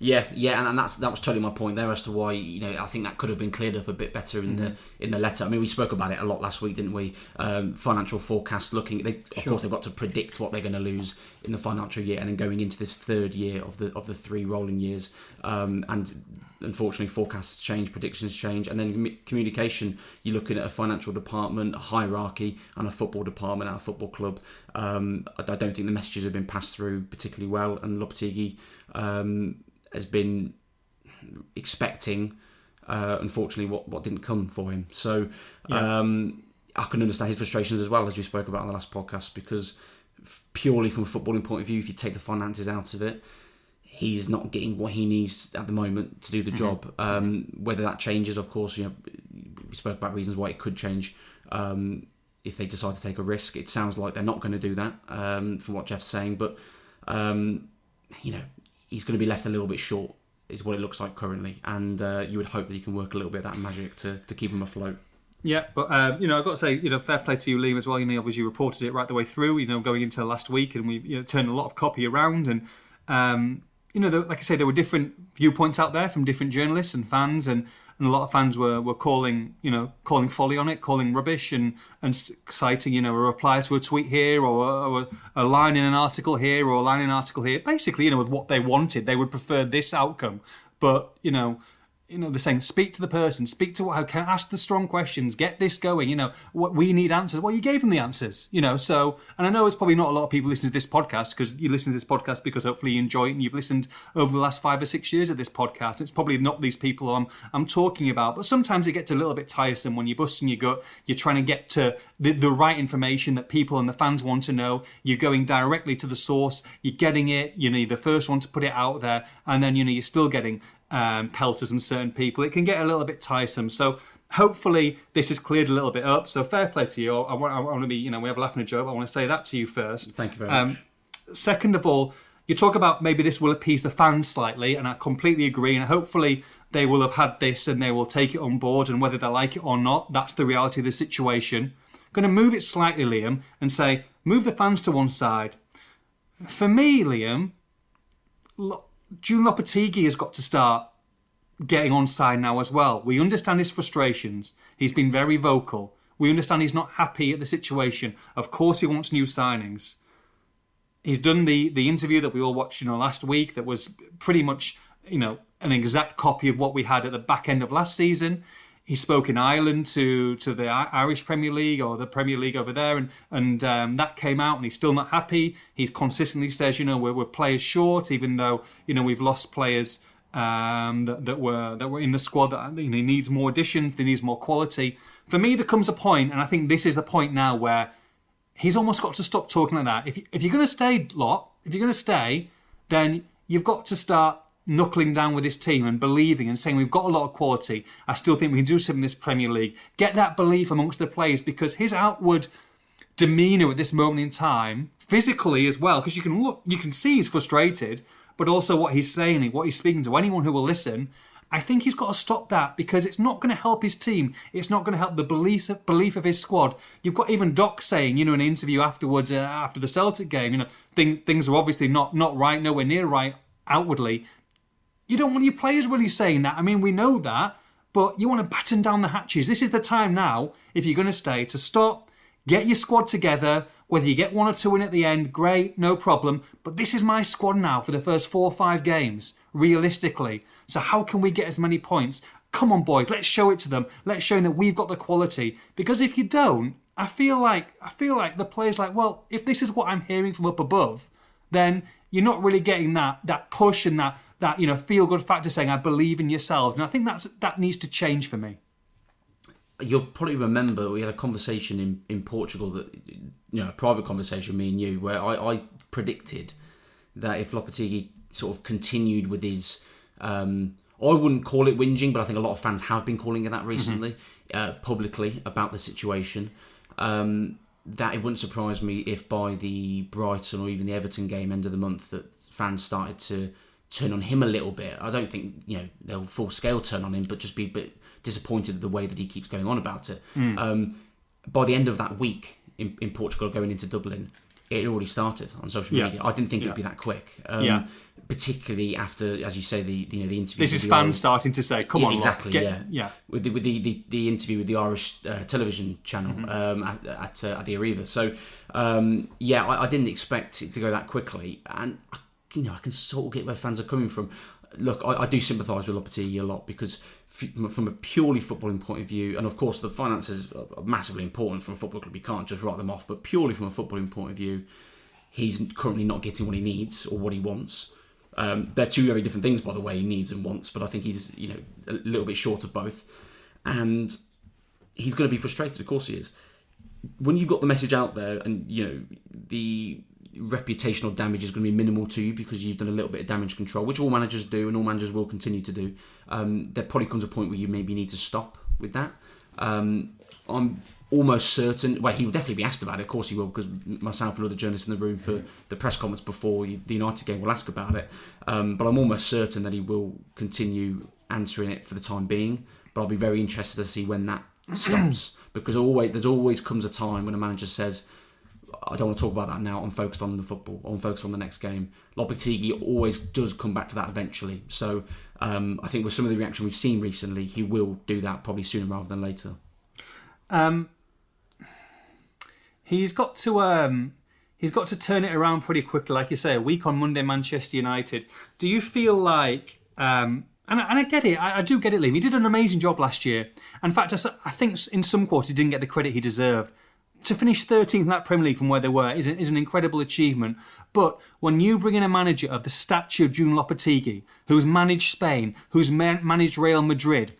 Yeah, yeah, and, and that's that was totally my point there as to why you know I think that could have been cleared up a bit better in the in the letter. I mean, we spoke about it a lot last week, didn't we? Um, financial forecast looking, they, of course, they've got to predict what they're going to lose in the financial year, and then going into this third year of the of the three rolling years, um, and unfortunately, forecasts change, predictions change, and then communication. You're looking at a financial department, a hierarchy, and a football department at a football club. Um, I, I don't think the messages have been passed through particularly well, and Lopetegui. Um, has been expecting, uh, unfortunately, what, what didn't come for him. So um, I can understand his frustrations as well, as we spoke about on the last podcast, because purely from a footballing point of view, if you take the finances out of it, he's not getting what he needs at the moment to do the job. Um, whether that changes, of course, you know, we spoke about reasons why it could change. Um, if they decide to take a risk, it sounds like they're not going to do that, um, from what Jeff's saying. But um, you know, he's going to be left a little bit short, is what it looks like currently. And uh, you would hope that he can work a little bit of that magic to, to keep him afloat. Yeah, but um, you know, I've got to say, you know, fair play to you, Liam, as well. You know, obviously you reported it right the way through. You know, going into last week, and we you know turned a lot of copy around, and um, you know, like I say, there were different viewpoints out there from different journalists and fans, and, and a lot of fans were, were calling, you know, calling folly on it, calling rubbish, and and citing, you know, a reply to a tweet here, or, a, a line in an article here, or a line in an article here. Basically, you know, with what they wanted, they would prefer this outcome, but you know you know, they're saying speak to the person, speak to what, how can ask the strong questions, get this going. You know, what we need answers. Well, you gave them the answers. You know, so and I know it's probably not a lot of people listening to this podcast because you listen to this podcast because hopefully you enjoy it and you've listened over the last five or six years of this podcast. It's probably not these people I'm I'm talking about, but sometimes it gets a little bit tiresome when you're busting your gut. You're trying to get to the, the right information that people and the fans want to know. You're going directly to the source. You're getting it. You know, you're the first one to put it out there, and then you know you're still getting um, pelters from certain people. It can get a little bit tiresome. So hopefully this has cleared a little bit up. So fair play to you. I want, I want to be, you know, we have a laugh and a joke. I want to say that to you first. Thank you very Um, much. Second of all, you talk about maybe this will appease the fans slightly, and I completely agree. And hopefully they will have had this and they will take it on board. And whether they like it or not, that's the reality of the situation. Going to move it slightly, Liam, and say move the fans to one side. For me, Liam, Lo- Julen Lopetegui has got to start getting on side now as well. We understand his frustrations. He's been very vocal. We understand he's not happy at the situation. Of course, he wants new signings. He's done the the interview that we all watched, you know, last week. That was pretty much, you know, an exact copy of what we had at the back end of last season. He spoke in Ireland to to the Irish Premier League or the Premier League over there, and and um, that came out, and he's still not happy. He consistently says, you know, we're, we're players short, even though you know we've lost players um, that, that were that were in the squad that you know, he needs more additions, he needs more quality. For me, there comes a point, and I think this is the point now where he's almost got to stop talking like that. If, you, if you're going to stay, lot, if you're going to stay, then you've got to start knuckling down with his team and believing and saying we've got a lot of quality. I still think we can do something in this Premier League. Get that belief amongst the players because his outward demeanour at this moment in time, physically as well, because you can look, you can see he's frustrated, but also what he's saying, what he's speaking to anyone who will listen. I think he's got to stop that because it's not going to help his team. It's not going to help the belief belief of his squad. You've got even Doc saying, you know, in an interview afterwards uh, after the Celtic game, you know, thing, things are obviously not not right, nowhere near right outwardly. You don't want your players really saying that. I mean, we know that, but you want to batten down the hatches. This is the time now, if you're going to stay, to stop, get your squad together. Whether you get one or two in at the end, great, no problem. But this is my squad now for the first four or five games, realistically. So how can we get as many points? Come on, boys, let's show it to them. Let's show them that we've got the quality. Because if you don't, I feel like I feel like the players like, well, if this is what I'm hearing from up above, then you're not really getting that that push and that that you know feel good factor saying I believe in yourselves, and I think that's that needs to change for me. You'll probably remember we had a conversation in, in Portugal that you know a private conversation me and you where I, I predicted that if Lopetegui sort of continued with his um, I wouldn't call it whinging, but I think a lot of fans have been calling it that recently, mm-hmm. uh, publicly about the situation. Um, that it wouldn't surprise me if by the Brighton or even the Everton game end of the month that fans started to turn on him a little bit. I don't think you know they'll full scale turn on him, but just be a bit disappointed at the way that he keeps going on about it. Mm. Um, by the end of that week in, in, Portugal, going into Dublin, it already started on social yeah. media. I didn't think yeah. it'd be that quick. Um, yeah. Particularly after, as you say, the you know the interview. This is fans Irish, starting to say, "Come yeah, on, exactly, get, yeah, yeah." With the with the, the, the interview with the Irish uh, television channel mm-hmm. um, at at, uh, at, the Aviva. So um, yeah, I, I, didn't expect it to go that quickly, and I you know, I can sort of get where fans are coming from. Look, I, I do sympathise with Lopetegui a lot because from a purely footballing point of view, and of course the finances are massively important from a football club. You can't just write them off. But purely from a footballing point of view, he's currently not getting what he needs or what he wants. Um, they're two very different things, by the way, he needs and wants. But I think he's you know a little bit short of both, and he's going to be frustrated. Of course, he is. When you've got the message out there, and you know the reputational damage is going to be minimal to you because you've done a little bit of damage control, which all managers do and all managers will continue to do. Um, there probably comes a point where you maybe need to stop with that. Um, I'm almost certain. Well, he will definitely be asked about it. Of course, he will, because myself and other journalists in the room for the press conference before the United game will ask about it. Um, but I'm almost certain that he will continue answering it for the time being. But I'll be very interested to see when that stops, because always there's always comes a time when a manager says I don't want to talk about that now. I'm focused on the football. I'm focused on the next game. Lopetegui always does come back to that eventually. So um, I think with some of the reaction we've seen recently, he will do that probably sooner rather than later. Um, he's got to um, he's got to turn it around pretty quickly. Like you say, a week on Monday, Manchester United. Do you feel like? Um, and, and I get it. I, I, do get it, Liam. He did an amazing job last year. In fact, I, I think in some quarters he didn't get the credit he deserved to finish 13th in that Premier League from where they were is, is an incredible achievement. But when you bring in a manager of the stature of Julen Lopetegui, who's managed Spain, who's managed Real Madrid,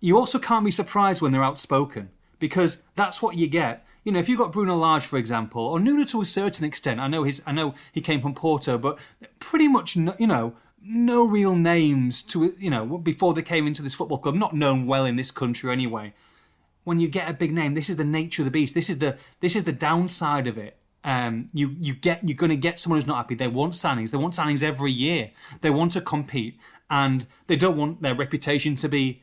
you also can't be surprised when they're outspoken because that's what you get. You know, if you've got Bruno Lage, for example, or Nuno to a certain extent, I know his, I know he came from Porto, but pretty much, no, you know, no real names to, you know, before they came into this football club, not known well in this country anyway when you get a big name, this is the nature of the beast. This is the this is the downside of it. Um, you you get you're going to get someone who's not happy. They want signings. They want signings every year. They want to compete, and they don't want their reputation to be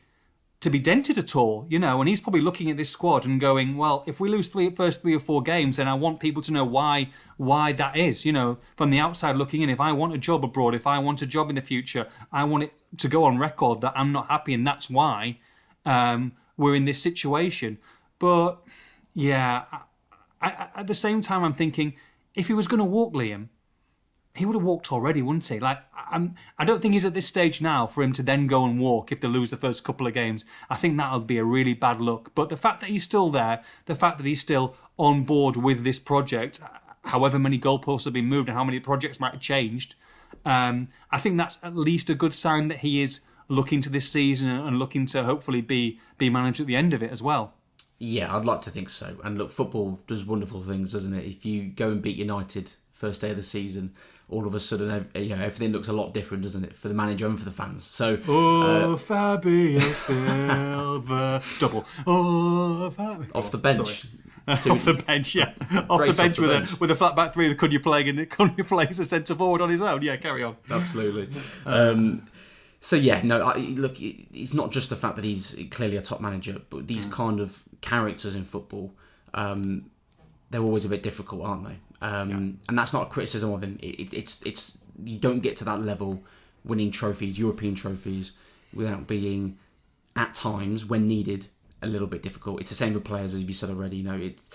to be dented at all. You know, and he's probably looking at this squad and going, well, if we lose three first three or four games, then I want people to know why why that is. You know, from the outside looking in, if I want a job abroad, if I want a job in the future, I want it to go on record that I'm not happy, and that's why. Um, we're in this situation. But yeah, I, I, at the same time, I'm thinking if he was going to walk Liam, he would have walked already, wouldn't he? Like, I'm, I don't think he's at this stage now for him to then go and walk if they lose the first couple of games. I think that'll be a really bad look. But the fact that he's still there, the fact that he's still on board with this project, however many goalposts have been moved and how many projects might have changed, um, I think that's at least a good sign that he is looking to this season and looking to hopefully be be managed at the end of it as well. Yeah, I'd like to think so. And look, football does wonderful things, doesn't it? If you go and beat United first day of the season, all of a sudden, you know, everything looks a lot different, doesn't it, for the manager and for the fans? So, Oh, Fabio Silva. Double. Oh, Fabio. off the bench. off the bench, yeah. Off the Brace off bench the with bench. a with a flat back three. Could you play and could you play as a centre forward on his own? Yeah, carry on. Absolutely. Um, so yeah, no. I, look, it's not just the fact that he's clearly a top manager, but these kind of characters in football, um, they're always a bit difficult, aren't they? Um, And that's not a criticism of him. It, it, it's it's you don't get to that level winning trophies, European trophies, without being at times when needed a little bit difficult. It's the same with players, as you said already. You know, it's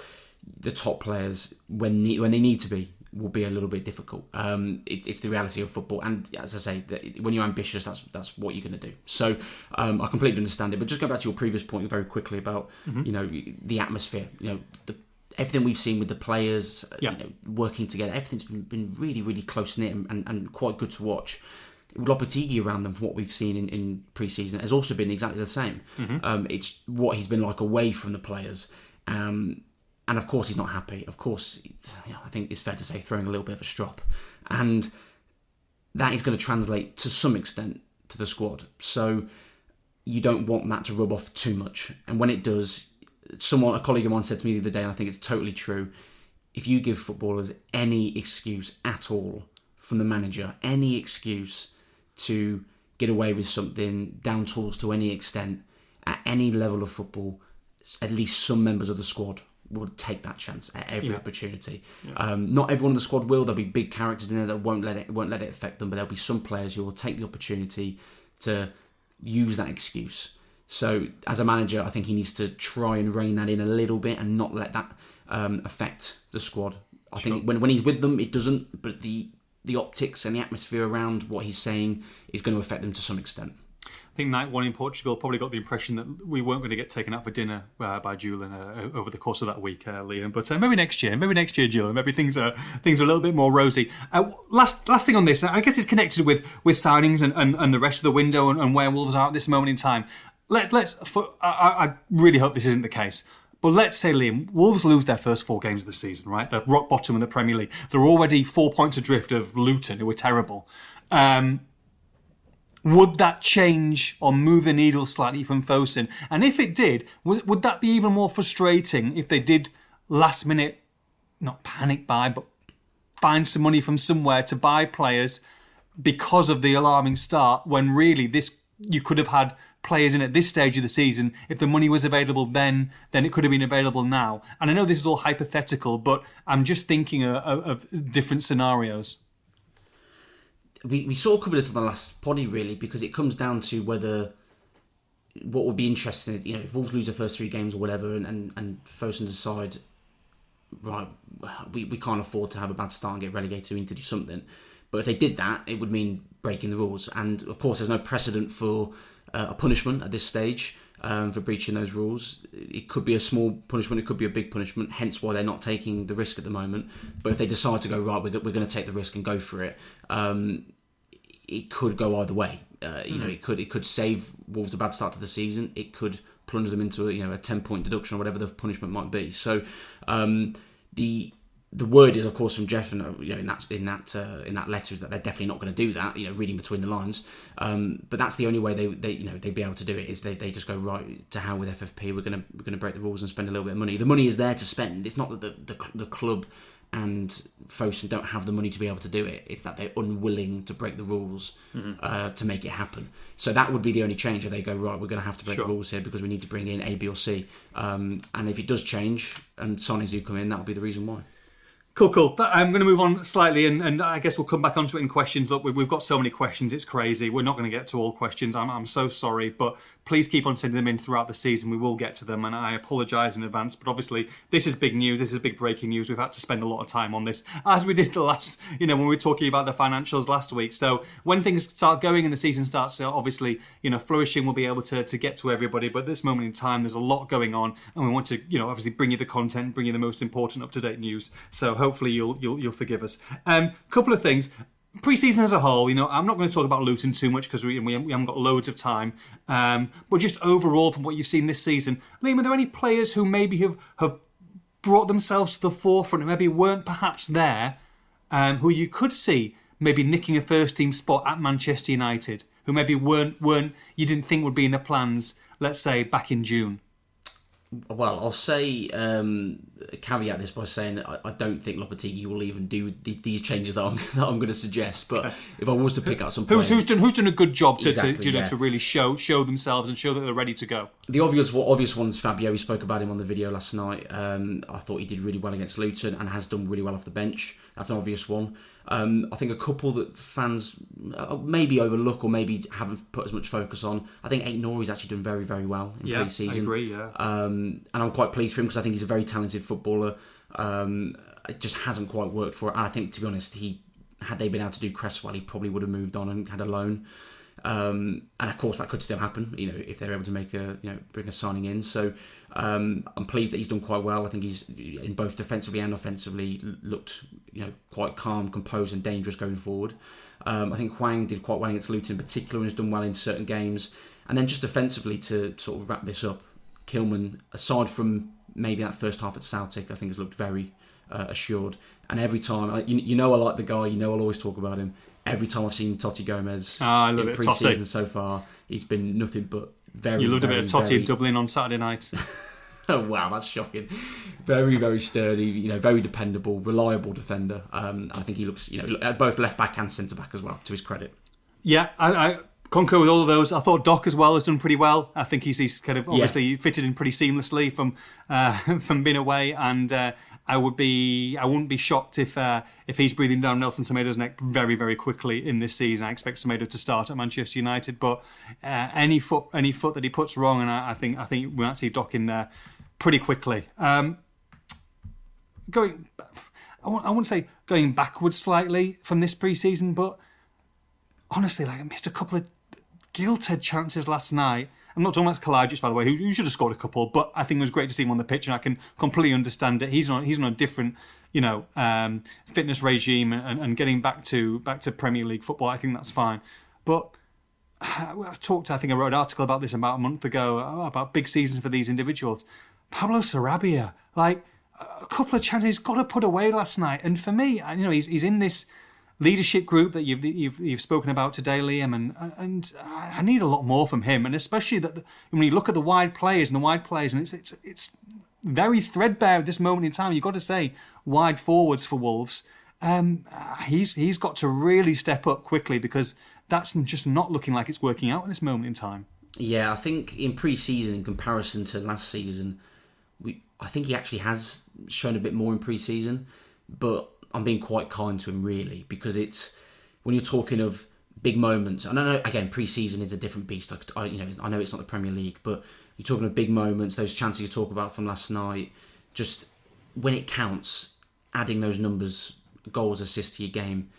the top players when ne- when they need to be will be a little bit difficult. Um, it's it's the reality of football, and as I say, that when you're ambitious, that's that's what you're going to do. So um, I completely understand it. But just go back to your previous point very quickly about you know the atmosphere. You know the. Everything we've seen with the players, uh, Yeah. you know, working together, everything's been, been really, really close knit and, and, and quite good to watch. Lopetegui around them, from what we've seen in, in pre-season, has also been exactly the same. Um, it's what he's been like away from the players, um, and of course he's not happy. Of course, you know, I think it's fair to say throwing a little bit of a strop, and that is going to translate to some extent to the squad. So you don't want that to rub off too much, and when it does, someone, a colleague of mine said to me the other day, and I think it's totally true. If you give footballers any excuse at all from the manager, any excuse to get away with something down tools to any extent at any level of football, at least some members of the squad would take that chance at every Yeah. opportunity. Um, not everyone in the squad will. There'll be big characters in there that won't let it won't let it affect them, but there'll be some players who will take the opportunity to use that excuse. So as a manager, I think he needs to try and rein that in a little bit and not let that um, affect the squad. I think when when he's with them, it doesn't, but the the optics and the atmosphere around what he's saying is going to affect them to some extent. I think night one in Portugal probably got the impression that we weren't going to get taken out for dinner uh, by Julen uh, over the course of that week, uh, Liam. But uh, maybe next year, maybe next year, Julen. Maybe things are things are a little bit more rosy. Uh, last last thing on this, I guess it's connected with with signings and, and, and the rest of the window and, and where Wolves are at this moment in time. Let, let's. For, I, I really hope this isn't the case. But let's say, Liam, Wolves lose their first four games of the season, right? They're rock bottom in the Premier League. They're already four points adrift of Luton, who were terrible. Um, would that change or move the needle slightly from Fosun? And if it did, would, would that be even more frustrating if they did last minute, not panic buy, but find some money from somewhere to buy players because of the alarming start when really this you could have had players in at this stage of the season? If the money was available then then it could have been available now. And i know this is all hypothetical but i'm just thinking of, of, of different scenarios we, we sort of covered this on the last poddy really because it comes down to whether what would be interesting you know if Wolves lose their first three games or whatever and, and, and Fosun decide right we, we can't afford to have a bad start and get relegated we need to do something. But if they did that it would mean breaking the rules. And of course there's no precedent for uh, a punishment at this stage um, for breaching those rules. It could be a small punishment it could be a big punishment hence why they're not taking the risk at the moment. But if they decide to go right we're, we're going to take the risk and go for it um, it could go either way. Uh, you know, it could it could save Wolves a bad start to the season. It could plunge them into a, you know a ten point deduction or whatever the punishment might be. So um, the the word is of course from Jeff and uh, you know in that in that uh, in that letter is that they're definitely not going to do that. You know, reading between the lines. Um, but that's the only way they, they you know they'd be able to do it is they, they just go right to hell with FFP. We're gonna we're gonna break the rules and spend a little bit of money. The money is there to spend. It's not that the the, the club and Fosun don't have the money to be able to do it. It's that they're unwilling to break the rules uh, to make it happen. So that would be the only change. If they go right, we're going to have to break Sure. the rules here because we need to bring in A, B, or C. Um, and if it does change and signings do come in, that will be the reason why. Cool, cool. I'm going to move on slightly, and, and I guess we'll come back onto it in questions. Look, we've, we've got so many questions, it's crazy. We're not going to get to all questions. I'm, I'm so sorry, but please keep on sending them in throughout the season. We will get to them, and I apologise in advance. But obviously, this is big news. This is big breaking news. We've had to spend a lot of time on this, as we did the last, you know, when we were talking about the financials last week. So when things start going and the season starts, uh, obviously, you know, flourishing, we'll be able to, to get to everybody. But at this moment in time, there's a lot going on, and we want to, you know, obviously bring you the content, bring you the most important up to date news. So hopefully, you'll you'll you'll forgive us. Um, couple of things. pre-season as a whole, you know, I'm not going to talk about Luton too much because we, we haven't got loads of time. Um, but just overall, from what you've seen this season, Liam, are there any players who maybe have have brought themselves to the forefront and maybe weren't perhaps there, um, who you could see maybe nicking a first team spot at Manchester United, who maybe weren't weren't you didn't think would be in the plans, let's say back in June? Well, I'll say um, caveat this by saying I, I don't think Lopetegui will even do the, these changes that I'm, that I'm going to suggest. But if I was to pick out some Who's, players, who's done who's done a good job to, Exactly, to you know yeah. to really show show themselves and show that they're ready to go? the obvious obvious ones, Fabio. We spoke about him on the video last night. Um, I thought he did really well against Luton and has done really well off the bench. That's an obvious one. Um, I think a couple that fans uh, maybe overlook or maybe haven't put as much focus on. I think Ait-Nouri's actually done very very well in pre-season. I agree, yeah. Um, and I'm quite pleased for him because I think he's a very talented footballer. Um, it just hasn't quite worked for it. And I think, to be honest, he had they been able to do Cresswell, he probably would have moved on and had a loan. Um, and of course, that could still happen. You know, if they're able to make a you know bring a signing in. So um, I'm pleased that he's done quite well. I think he's in both defensively and offensively looked you know quite calm, composed, and dangerous going forward. Um, I think Hwang did quite well against Luton, in particular, and has done well in certain games. And then just defensively to sort of wrap this up, Kilman, aside from maybe that first half at Celtic, I think has looked very uh, assured. And every time, I, you, you know, I like the guy. You know, I'll always talk about him. Every time I've seen Toti Gomes love in pre-season so far, he's been nothing but very. You loved a bit of Toti very, in Dublin on Saturday night. Wow, that's shocking. Very, very sturdy. You know, very dependable, reliable defender. Um, I think he looks, you know, both left back and centre back as well. To his credit. Yeah, I, I concur with all of those. I thought Doc as well has done pretty well. I think he's, he's kind of obviously fitted in pretty seamlessly from uh, from being away, and uh, I would be I wouldn't be shocked if uh, if he's breathing down Nelson Semedo's neck very very quickly in this season. I expect Semedo to start at Manchester United, but uh, any foot any foot that he puts wrong, and I, I think I think we might see Doc in there pretty quickly. Um, going, I won't, I wouldn't say going backwards slightly from this pre-season, but honestly, like I missed a couple of gilt-edged chances last night. I'm not talking about Kalajdzic, by the way, who, who should have scored a couple, but I think it was great to see him on the pitch, and I can completely understand it. He's on he's on a different, you know, um, fitness regime, and, and getting back to back to Premier League football. I think that's fine, but. I talked. I think I wrote an article about this about a month ago about big seasons for these individuals. Pablo Sarabia, like a couple of chances, got to put away last night. And for me, you know, he's he's in this leadership group that you've you've, you've spoken about today, Liam, and and I need a lot more from him. And especially that when you look at the wide players and the wide players, and it's it's it's very threadbare at this moment in time. You've got to say wide forwards for Wolves. Um, he's he's got to really step up quickly because that's just not looking like it's working out at this moment in time. Yeah, I think in pre-season, in comparison to last season, we I think he actually has shown a bit more in pre-season, but I'm being quite kind to him really because it's when you're talking of big moments. And I know again, pre-season is a different beast. I, I you know I know it's not the Premier League, but you're talking of big moments, those chances you talk about from last night. Just when it counts, adding those numbers, goals, assists to your game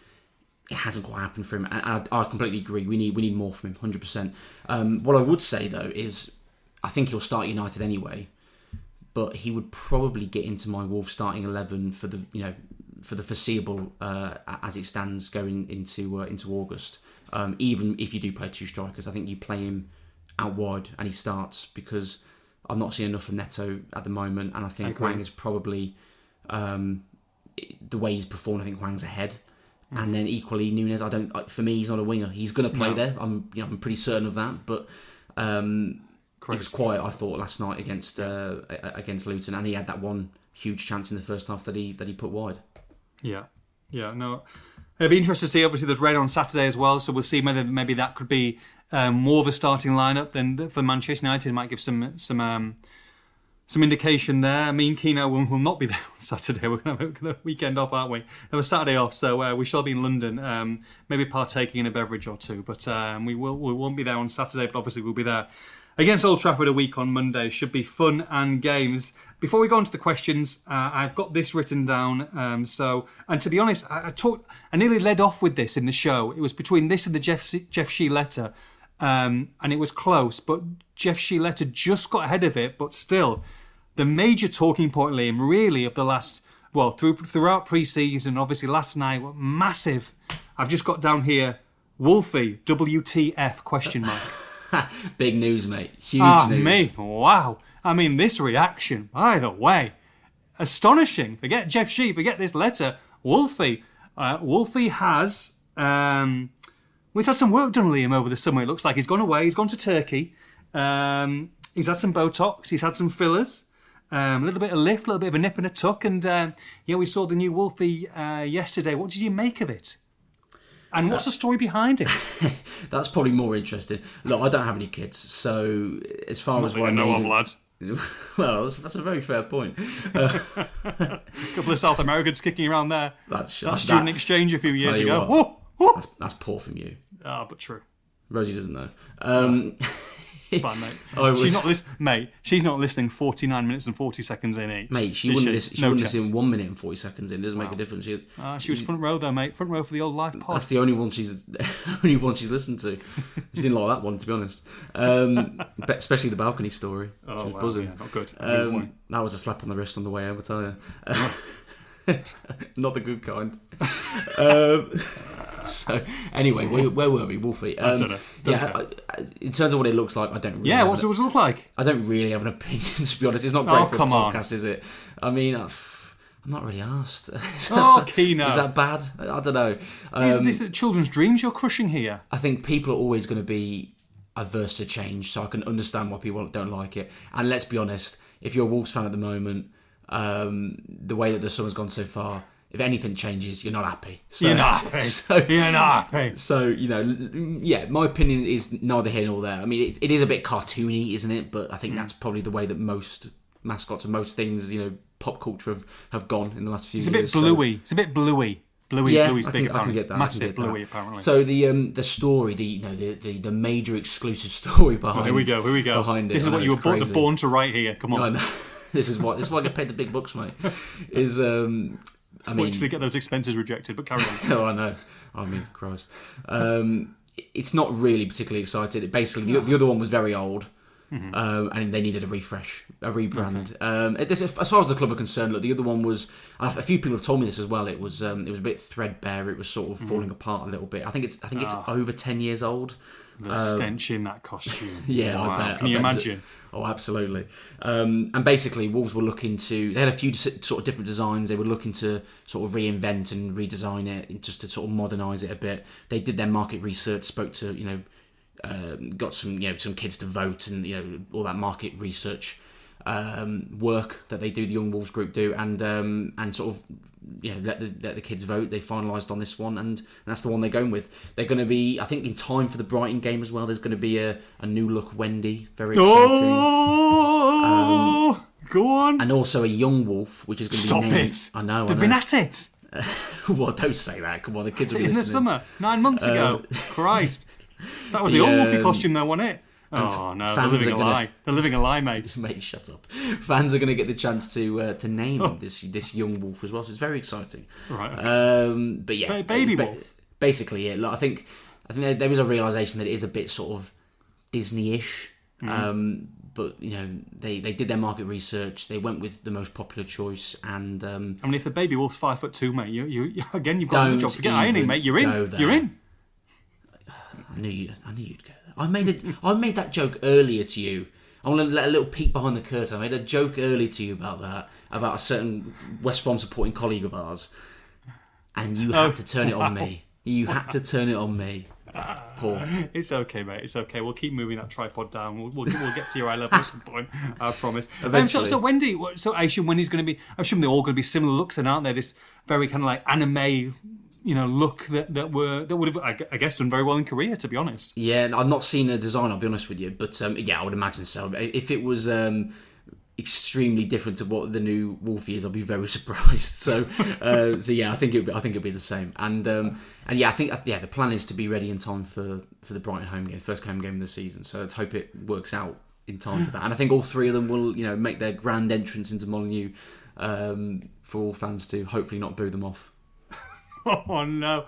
it hasn't quite happened for him. And I, I completely agree. We need we need more from him, hundred percent. Um, what I would say though is, I think he'll start United anyway, but he would probably get into my Wolves starting eleven for the you know for the foreseeable uh, as it stands going into uh, into August. Um, even if you do play two strikers, I think you play him out wide and he starts because I'm not seeing enough of Neto at the moment, and I think agree. Hwang is probably um, the way he's performed. I think Hwang's ahead. And then equally Nunes, I don't. For me, he's not a winger. He's going to play No. there. I'm, you know, I'm pretty certain of that. But um, it was quiet. I thought last night against uh, against Luton, and he had that one huge chance in the first half that he that he put wide. Yeah, yeah, no. It'd be interesting to see. Obviously, there's red on Saturday as well, so we'll see whether maybe that could be um, more of a starting lineup than for Manchester United. It might give some some um, some indication there. I mean, Keno will, will not be there on Saturday. We're going to have a weekend off, aren't we? Have a Saturday off, so uh, we shall be in London, um, maybe partaking in a beverage or two. But um, we will we won't be there on Saturday, but obviously we'll be there against Old Trafford a week on Monday. Should be fun and games. Before we go on to the questions, uh, I've got this written down. Um, so, and to be honest, I, I talked, I nearly led off with this in the show. It was between this and the Jeff Jeff Shi letter, um, and it was close. But Jeff Shi letter just got ahead of it. But still, the major talking point, Liam, really of the last well through throughout pre-season, obviously last night, massive I've just got down here Wolfie WTF question mark. Big news, mate. Huge Ah news. me, wow. I mean, this reaction, by the way, astonishing. Forget Jeff Shi, forget this letter. Wolfie, uh, Wolfie has. Um, well, he's had some work done, Liam, over the summer. It looks like he's gone away. He's gone to Turkey. Um, he's had some Botox. He's had some fillers. Um, a little bit of lift, a little bit of a nip and a tuck. And uh, yeah, we saw the new Wolfie uh, yesterday. What did you make of it? And what's the story behind it? That's probably more interesting. Look, I don't have any kids, so as far as what I know, of, lad. well, that's, that's a very fair point. A couple of South Americans kicking around there. That's, That that- student exchange a few years ago. what. Whoa, whoa. that's, that's poor from you. Ah, but true. Rosie doesn't know. Um, It's fine, mate. I was- She's not lis- mate. She's not listening. Forty nine minutes and forty seconds in each. mate, she wouldn't, listen, she no wouldn't chance. listen one minute and 40 seconds in. It doesn't make a difference. She, Ah, she was front row though, mate. Front row for the old life pod. that's the only one she's only one she's listened to. She didn't like that one, to be honest. Um, especially the balcony story. oh, she was wow, buzzing. yeah, not good. Um, that was a slap on the wrist on the way home, I tell you. Not the good kind. um, so, anyway, where, where were we, Wolfie? Um, don't know. Don't yeah. I- I- in terms of what it looks like, I don't. Really yeah, what's an- it look like? I don't really have an opinion, to be honest. It's not great Oh, for a on. podcast, is it? I mean, uh, I'm not really asked. Is that- Oh, Keno. Is that bad? I don't know. These, Um, these are children's dreams you're crushing here. I think people are always going to be averse to change, so I can understand why people don't like it. And let's be honest, if you're a Wolves fan at the moment, um, the way that the summer's gone so far, if anything changes, you're not happy. So, You're not happy. So, You're not happy. so you know, yeah, my opinion is neither here nor there. I mean, it, it is a bit cartoony, isn't it? But I Mm. think that's probably the way that most mascots and most things, you know, pop culture have, have gone in the last few It's a years. bit So- bluey. It's a bit bluey. Bluey. yeah, Bluey's I big can, I can apparently. get that. Can Massive get that. bluey apparently. So the um, the story, the you know the, the, the major exclusive story behind. here we go. Here we go. Behind it. This is what you were born, born to write here. Come on. This is what this is why I get paid the big bucks, mate. Is um, I mean, Wait till they get those expenses rejected. But carry on. oh, I know. I mean, Christ. Um, it's not really particularly excited. It basically, the, the other one was very old. Mm-hmm. Um, and they needed a refresh, a rebrand. Um, it- as far as the club are concerned, look, the other one was. A few people have told me this as well. It was um, it was a bit threadbare. It was sort Mm-hmm. of falling apart a little bit. I think it's I think it's Ah. over ten years old. The stench in that costume. Yeah, Wow. I bet. Can I you bet. imagine? Oh, absolutely. Um, and basically, Wolves were looking to. They had a few sort of different designs. They were looking to sort of reinvent and redesign it, just to sort of modernise it a bit. They did their market research, spoke to you know, um, got some you know some kids to vote, and you know all that market research um, work that they do. The Young Wolves group do, and um, and sort of you know let the, let the kids vote. They finalised on this one, and that's the one they're going with. They're going to be, I think, in time for the Brighton game as well. There's going to be a, a new look Wendy, very exciting. Oh, go on. and also a young wolf, which is going to Stop be named. it. I know. They've I been at it well, don't say that. Come on, the kids will be in the summer nine months ago. Christ, that was the The, old Wolfie um, costume, though, wasn't it? Oh no, they're living a gonna- lie. They're living a lie, mate. Mate, shut up. Fans are going to get the chance to uh, to name Oh. this this young wolf as well, so it's very exciting. Right. Um, but yeah, Ba- baby ba- wolf. Basically, yeah. Like, I think I think there, there is a realization that it is a bit sort of Disney-ish. Mm. Um, but you know, they, they did their market research. They went with the most popular choice, and um, I mean, if the baby wolf's five foot two, mate, you, you again, you've got a job to get ironing, mate. You're in. You're in. I knew you. I knew you'd go. I made it. I made that joke earlier to you. I want to let a little peek behind the curtain. I made a joke earlier to you about that, about a certain West Brom supporting colleague of ours, and you had Oh, to turn it on me. You had to turn it on me. Paul. It's okay, mate. It's okay. We'll keep moving that tripod down. We'll, we'll, we'll get to your eye level at some point. I promise. Um, so, so Wendy, so I assume Wendy's going to be. I assume they're all going to be similar looks, and aren't they? This very kind of like anime, you know, look that that were that would have, I guess, done very well in Korea. To be honest. Yeah, I've not seen a design. I'll be honest with you, but um, yeah, I would imagine so. If it was um, extremely different to what the new Wolfie is, I'll be very surprised. So, uh, so yeah, I think it. I think it'll be the same. And um, and yeah, I think yeah, the plan is to be ready in time for for the Brighton home game, first home game of the season. So let's hope it works out in time for that. And I think all three of them will, you know, make their grand entrance into Molineux um, for all fans to hopefully not boo them off. oh no!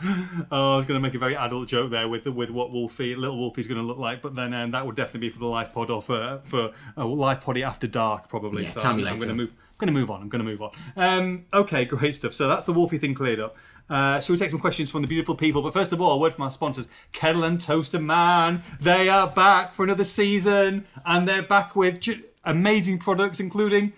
Oh, I was going to make a very adult joke there with with what Wolfie, little Wolfie's going to look like, but then um, that would definitely be for the live pod or for for a live poddy after dark probably. Yeah, so I'm, I'm going to move. I'm going to move on. I'm going to move on. Um, okay, great stuff. So that's the Wolfie thing cleared up. Uh, shall we take some questions from the beautiful people? But first of all, a word from our sponsors, Kettle and Toaster Man. They are back for another season, and they're back with j- amazing products, including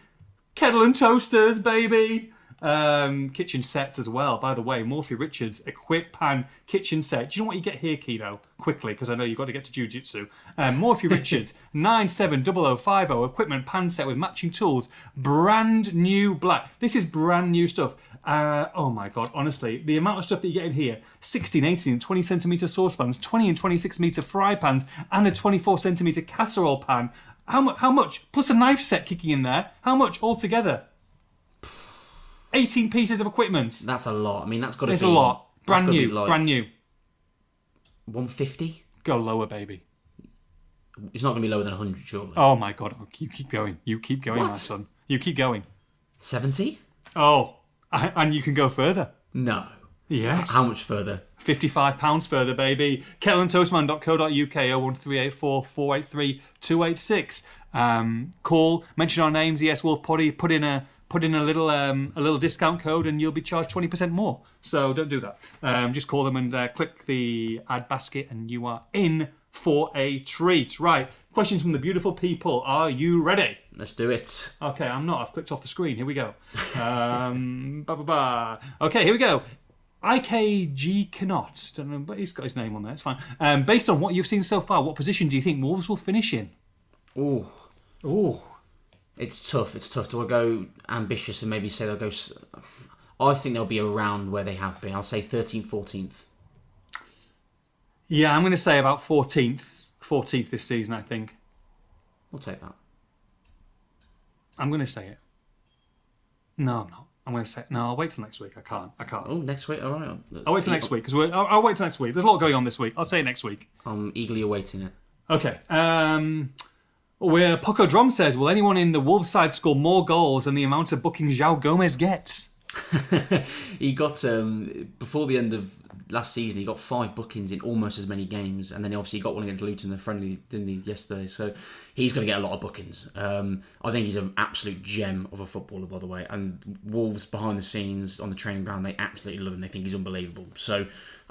kettle and toasters, baby. Um, kitchen sets as well. By the way, Morphy Richards Equip Pan kitchen set. Do you know what you get here, Keno? Quickly, because I know you've got to get to jujitsu. Um, Morphy Richards nine 970050 equipment pan set with matching tools. Brand new black. This is brand new stuff. Uh, oh my god, honestly, the amount of stuff that you get in here 16, 18, and 20 centimeter saucepans, 20 and 26 meter fry pans, and a 24 centimeter casserole pan. How, mu- how much? Plus a knife set kicking in there. How much altogether? 18 pieces of equipment. That's a lot. I mean, that's got to It's be a lot. Brand new. like brand new. 150. Go lower, baby. It's not going to be lower than 100, surely. Oh my god. You keep going. You keep going, my son. You keep going. 70? Oh, I- and you can go further. No. Yes. How much further? £55 further, baby. kettleandtoasterman.co.uk 01384 483 286. Um, call, mention our names, ES Wolf Potty, put in a put in a little um, a little discount code and you'll be charged 20% more. So don't do that. Um, just call them and uh, click the ad basket and you are in for a treat. Right, questions from the beautiful people. Are you ready? Let's do it. Okay, I'm not. I've clicked off the screen. Here we go. Um, ba, ba, ba. Okay, here we go. IKG Cannot. Don't know, but he's got his name on there. It's fine. Um, based on what you've seen so far, what position do you think Wolves will finish in? Oh, Oh, it's tough. It's tough. Do I go ambitious and maybe say they'll go. I think they'll be around where they have been. I'll say 13th, 14th. yeah. I'm going to say about 14th. 14th this season, I think. We'll take that. I'm going to say it. No, I'm not. I'm going to say no. I'll wait till next week. I can't. I can't. Oh, next week. All right. I'll wait till next week because I'll, I'll wait till next week. There's a lot going on this week. I'll say it next week. I'm eagerly awaiting it. Okay. Um, where Poco Drum says, will anyone in the Wolves side score more goals than the amount of bookings João Gomes gets? he got um, before the end of last season. He got five bookings in almost as many games, and then obviously he got one against Luton, the friendly, didn't he, yesterday? So he's going to get a lot of bookings. Um, I think he's an absolute gem of a footballer, by the way. And Wolves behind the scenes on the training ground, they absolutely love him. They think he's unbelievable. So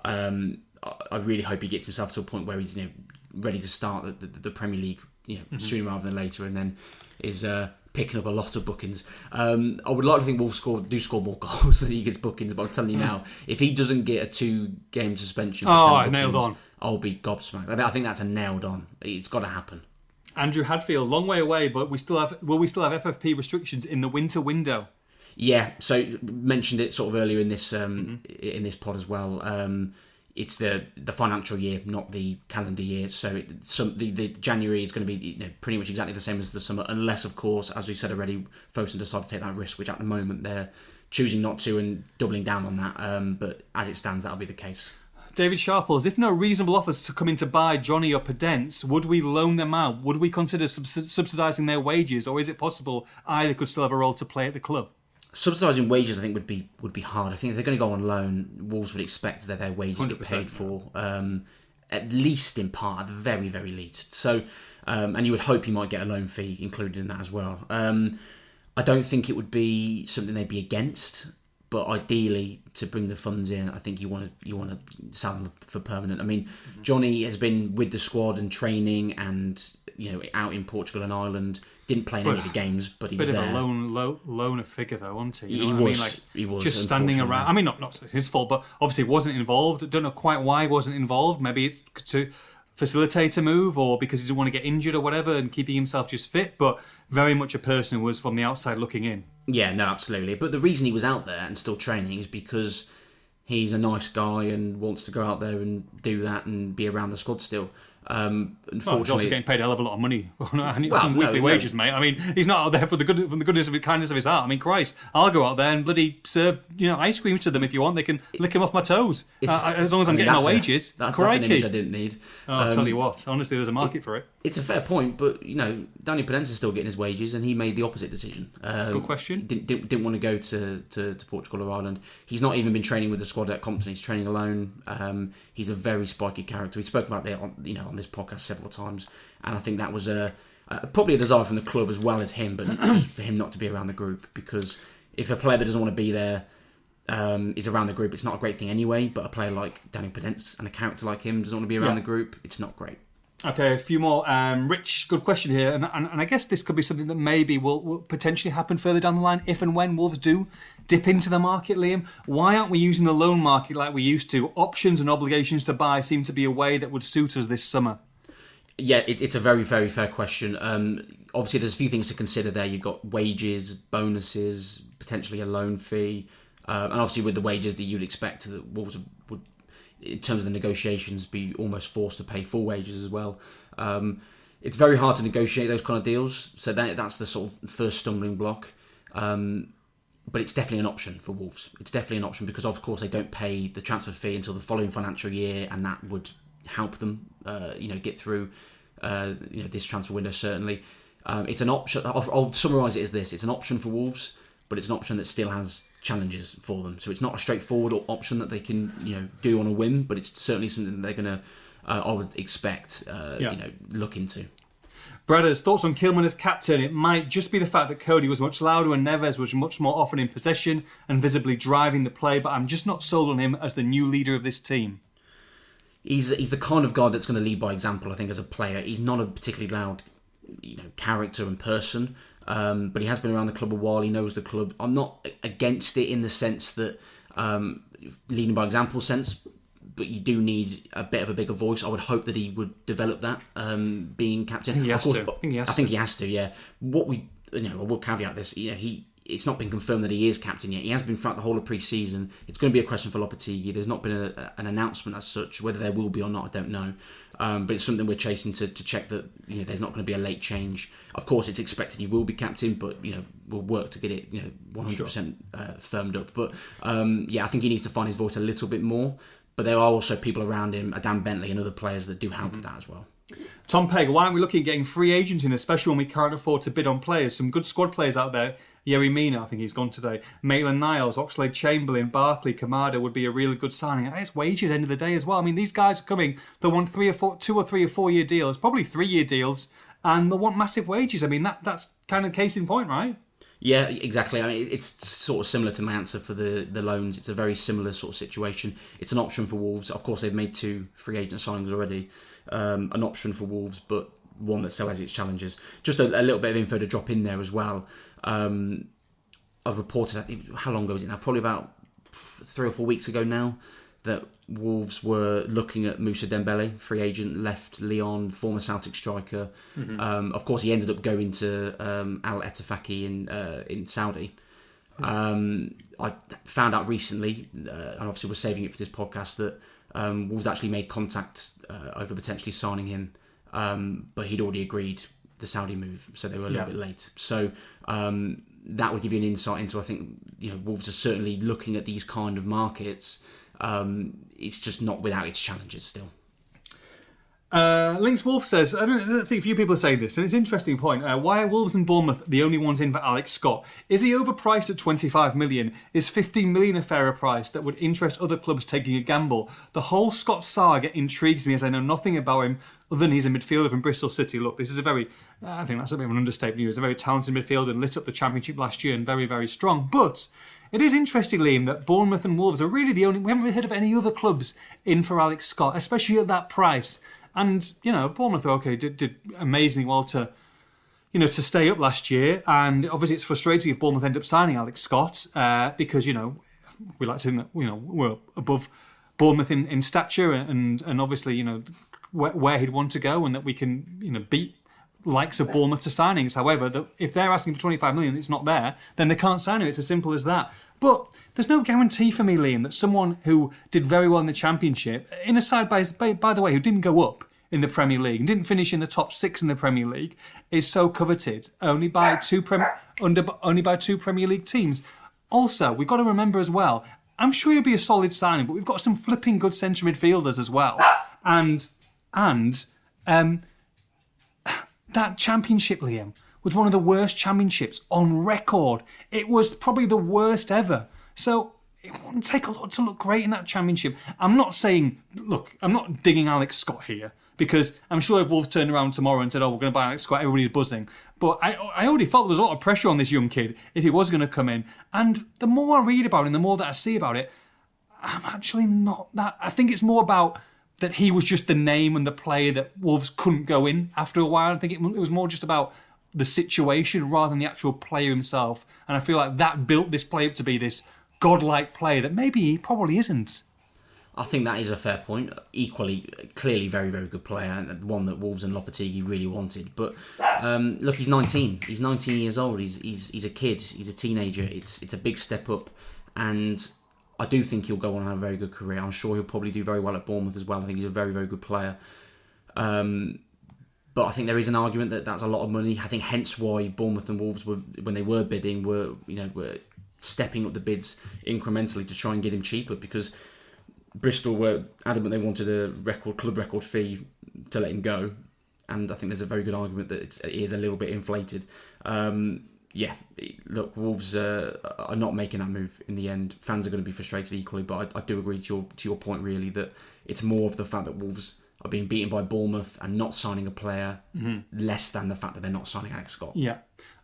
um, I, I really hope he gets himself to a point where he's you know ready to start the, the, the Premier League, you know, sooner rather than later, and then is. Uh, Picking up a lot of bookings. Um, I would like to think Wolves score do score more goals than he gets bookings, but I'm telling you now, if he doesn't get a two-game suspension, for Oh, 10 nailed bookings, on. I'll be gobsmacked. I I think that's a nailed on. It's got to happen. Andrew Hadfield, long way away, but we still have. Will we still have FFP restrictions in the winter window? Yeah, so mentioned it sort of earlier in this um, Mm-hmm. in this pod as well. Um, it's the the financial year, not the calendar year. So it, some the, the January is going to be you know, pretty much exactly the same as the summer, unless of course, as we said already, Fosun decide to take that risk, which at the moment they're choosing not to and doubling down on that. Um, but as it stands, that'll be the case. David Sharples, if no reasonable offers to come in to buy Johnny or Podence, would we loan them out? Would we consider subs- subsidising their wages, or is it possible either could still have a role to play at the club? Subsidising wages, I think, would be would be hard. I think if they're going to go on loan, Wolves would expect that their wages get paid for, um, at least in part, at the very very least. So, um, and you would hope you might get a loan fee included in that as well. Um, I don't think it would be something they'd be against, but ideally to bring the funds in, I think you want to you want to sell them for permanent. I mean, Johnny has been with the squad and training, and you know out in Portugal and Ireland. Didn't play in any of the games, but he Bit was of a lone, loner figure, though, wasn't he? You He know what was, I mean? Like, he was, just standing around. I mean, not not his fault, but obviously wasn't involved. Don't know quite why he wasn't involved. Maybe it's to facilitate a move, or because he didn't want to get injured or whatever, and keeping himself just fit. But very much a person who was from the outside looking in. Yeah, no, absolutely. But the reason he was out there and still training is because he's a nice guy and wants to go out there and do that and be around the squad still. Um, Well, he's also getting paid a hell of a lot of money on, on Well, weekly no. wages, mate. I mean, he's not out there for the good, from the goodness of his kindness of his heart. I mean, Christ, I'll go out there and bloody serve you know ice cream to them if you want. They can lick him off my toes uh, as long as I I'm mean, getting my that's a- wages. that's, that's an image I didn't need. Oh, I'll tell Um, you what, honestly, there's a market for it. It's a fair point, but you know, Daniel Podence's still getting his wages, and he made the opposite decision. Um, Good question. Didn't, didn't, didn't want to go to, to, to Portugal or Ireland. He's not even been training with the squad at Compton. He's training alone. Um, he's a very spiky character. We spoke about that on you know on this podcast several times, and I think that was a, a probably a desire from the club as well as him, but just for him not to be around the group because if a player that doesn't want to be there um, is around the group, it's not a great thing anyway. But a player like Daniel Podence and a character like him doesn't want to be around Yeah. the group, it's not great. Okay, a few more. Um, Rich, good question here, and, and, and I guess this could be something that maybe will, will potentially happen further down the line if and when Wolves do dip into the market. Liam, why aren't we using the loan market like we used to? Options and obligations to buy seem to be a way that would suit us this summer. Yeah, it, it's a very, very fair question. Um, obviously, there's a few things to consider there. You've got wages, bonuses, potentially a loan fee, uh, and obviously with the wages that you'd expect that Wolves in terms of the negotiations, be almost forced to pay full wages as well. Um, it's very hard to negotiate those kind of deals, so that that's the sort of first stumbling block. Um, but it's definitely an option for Wolves. It's definitely an option because, of course, they don't pay the transfer fee until the following financial year, and that would help them, uh, you know, get through, uh, you know, this transfer window. Certainly, um, it's an option. I'll, I'll summarise it as this: it's an option for Wolves, but it's an option that still has challenges for them. So it's not a straightforward op- option that they can, you know, do on a whim, but it's certainly something that they're going to, uh, I would expect, uh, Yeah. you know, look into. Bradders, thoughts on Kilman as captain? It might just be the fact that Coady was much louder and Neves was much more often in possession and visibly driving the play, but I'm just not sold on him as the new leader of this team. he's he's the kind of guy that's going to lead by example. I think as a player, he's not a particularly loud, you know, character and person. Um, but he has been around the club a while. He knows the club. I'm not against it in the sense that um, leading by example sense, but you do need a bit of a bigger voice. I would hope that he would develop that um, being captain. he has to. I think he has I think he has to. Yeah. What we you know, I will caveat this. You know, he. It's not been confirmed that he is captain yet. He has been throughout the whole of pre-season. It's going to be a question for Lopetegui. There's not been a, an announcement as such. Whether there will be or not, I don't know. Um, but it's something we're chasing to, to check that you know there's not going to be a late change. Of course, it's expected he will be captain, but you know we'll work to get it you know 100 percent uh, firmed up. But um, yeah, I think he needs to find his voice a little bit more. But there are also people around him, Adam Bentley and other players that do help with that as well. Tom Pegg, why aren't we looking at getting free agents in, especially when we can't afford to bid on players? Some good squad players out there. Yerry Mina, I think he's gone today. Maitland Niles, Oxlade Chamberlain, Barkley, Kamada would be a really good signing. It's wages end of the day as well. I mean, these guys are coming. They want three or four, two or three or four year deals, probably three year deals, and they want massive wages. I mean, that that's kind of case in point, right? Yeah, exactly. I mean, it's sort of similar to my answer for the, the loans. It's a very similar sort of situation. It's an option for Wolves. Of course, they've made two free agent signings already. Um, an option for Wolves, but one that still has its challenges. Just a, a little bit of info to drop in there as well. Um, I've reported, I think, how long ago was it now? Probably about three or four weeks ago now, that Wolves were looking at Moussa Dembele, free agent, left Lyon, former Celtic striker. Um, of course, he ended up going to um, Al Ettifaqi in uh, in Saudi. Um, I found out recently, uh, and obviously we're saving it for this podcast, that um, Wolves actually made contact uh, over potentially signing him, um, but he'd already agreed the Saudi move, so they were a little Yeah. bit late. So um, that would give you an insight into, I think, you know, Wolves are certainly looking at these kind of markets. Um, it's just not without its challenges still. Uh, Lynx Wolf says, I don't, I think a few people are saying this, and it's an interesting point. Uh, why are Wolves and Bournemouth the only ones in for Alex Scott? Is he overpriced at 25 million? Is 15 million a fairer price that would interest other clubs taking a gamble? The whole Scott saga intrigues me as I know nothing about him other than he's a midfielder from Bristol City. Look, this is a very, I think that's a bit of an understatement. He was a very talented midfielder and lit up the Championship last year and very, very strong. But it is interesting, Liam, that Bournemouth and Wolves are really the only, we haven't really heard of any other clubs in for Alex Scott, especially at that price. And you know, Bournemouth okay did, did amazingly well to you know to stay up last year, and obviously it's frustrating if Bournemouth end up signing Alex Scott uh, because you know we like to think that you know we're above Bournemouth in, in stature and and obviously you know where, where he'd want to go, and that we can you know beat likes of Bournemouth to signings. However, that if they're asking for 25 million, it's not there, then they can't sign him. It's as simple as that. But there's no guarantee for me, Liam, that someone who did very well in the championship, in a side by, by, by the way, who didn't go up in the Premier League and didn't finish in the top six in the Premier League is so coveted only by two prem- under only by two Premier League teams. Also, we've got to remember as well. I'm sure he'll be a solid signing, but we've got some flipping good centre midfielders as well, and and um, that championship, Liam, was one of the worst championships on record. It was probably the worst ever. So it wouldn't take a lot to look great in that championship. I'm not saying, look, I'm not digging Alex Scott here because I'm sure if Wolves turned around tomorrow and said, oh, we're going to buy Alex Scott, everybody's buzzing. But I, I already felt there was a lot of pressure on this young kid if he was going to come in. And the more I read about him, the more that I see about it, I'm actually not that. I think it's more about that he was just the name and the player that Wolves couldn't go in after a while. I think it, it was more just about the situation rather than the actual player himself. And I feel like that built this player up to be this godlike player that maybe he probably isn't. I think that is a fair point. Equally, clearly, very, very good player, and one that Wolves and Lopetegui really wanted. But um, look, he's 19. He's 19 years old. He's, he's he's a kid. He's a teenager. It's it's a big step up, and I do think he'll go on and have a very good career. I'm sure he'll probably do very well at Bournemouth as well. I think he's a very, very good player. Um, but I think there is an argument that that's a lot of money. I think hence why Bournemouth and Wolves were when they were bidding were you know were stepping up the bids incrementally to try and get him cheaper because Bristol were adamant they wanted a record club record fee to let him go, and I think there's a very good argument that it's, it is a little bit inflated. Um, yeah, look, Wolves uh, are not making that move in the end. Fans are going to be frustrated equally, but I, I, do agree to your to your point really that it's more of the fact that Wolves are being beaten by Bournemouth and not signing a player, mm-hmm. less than the fact that they're not signing Alex Scott. Yeah.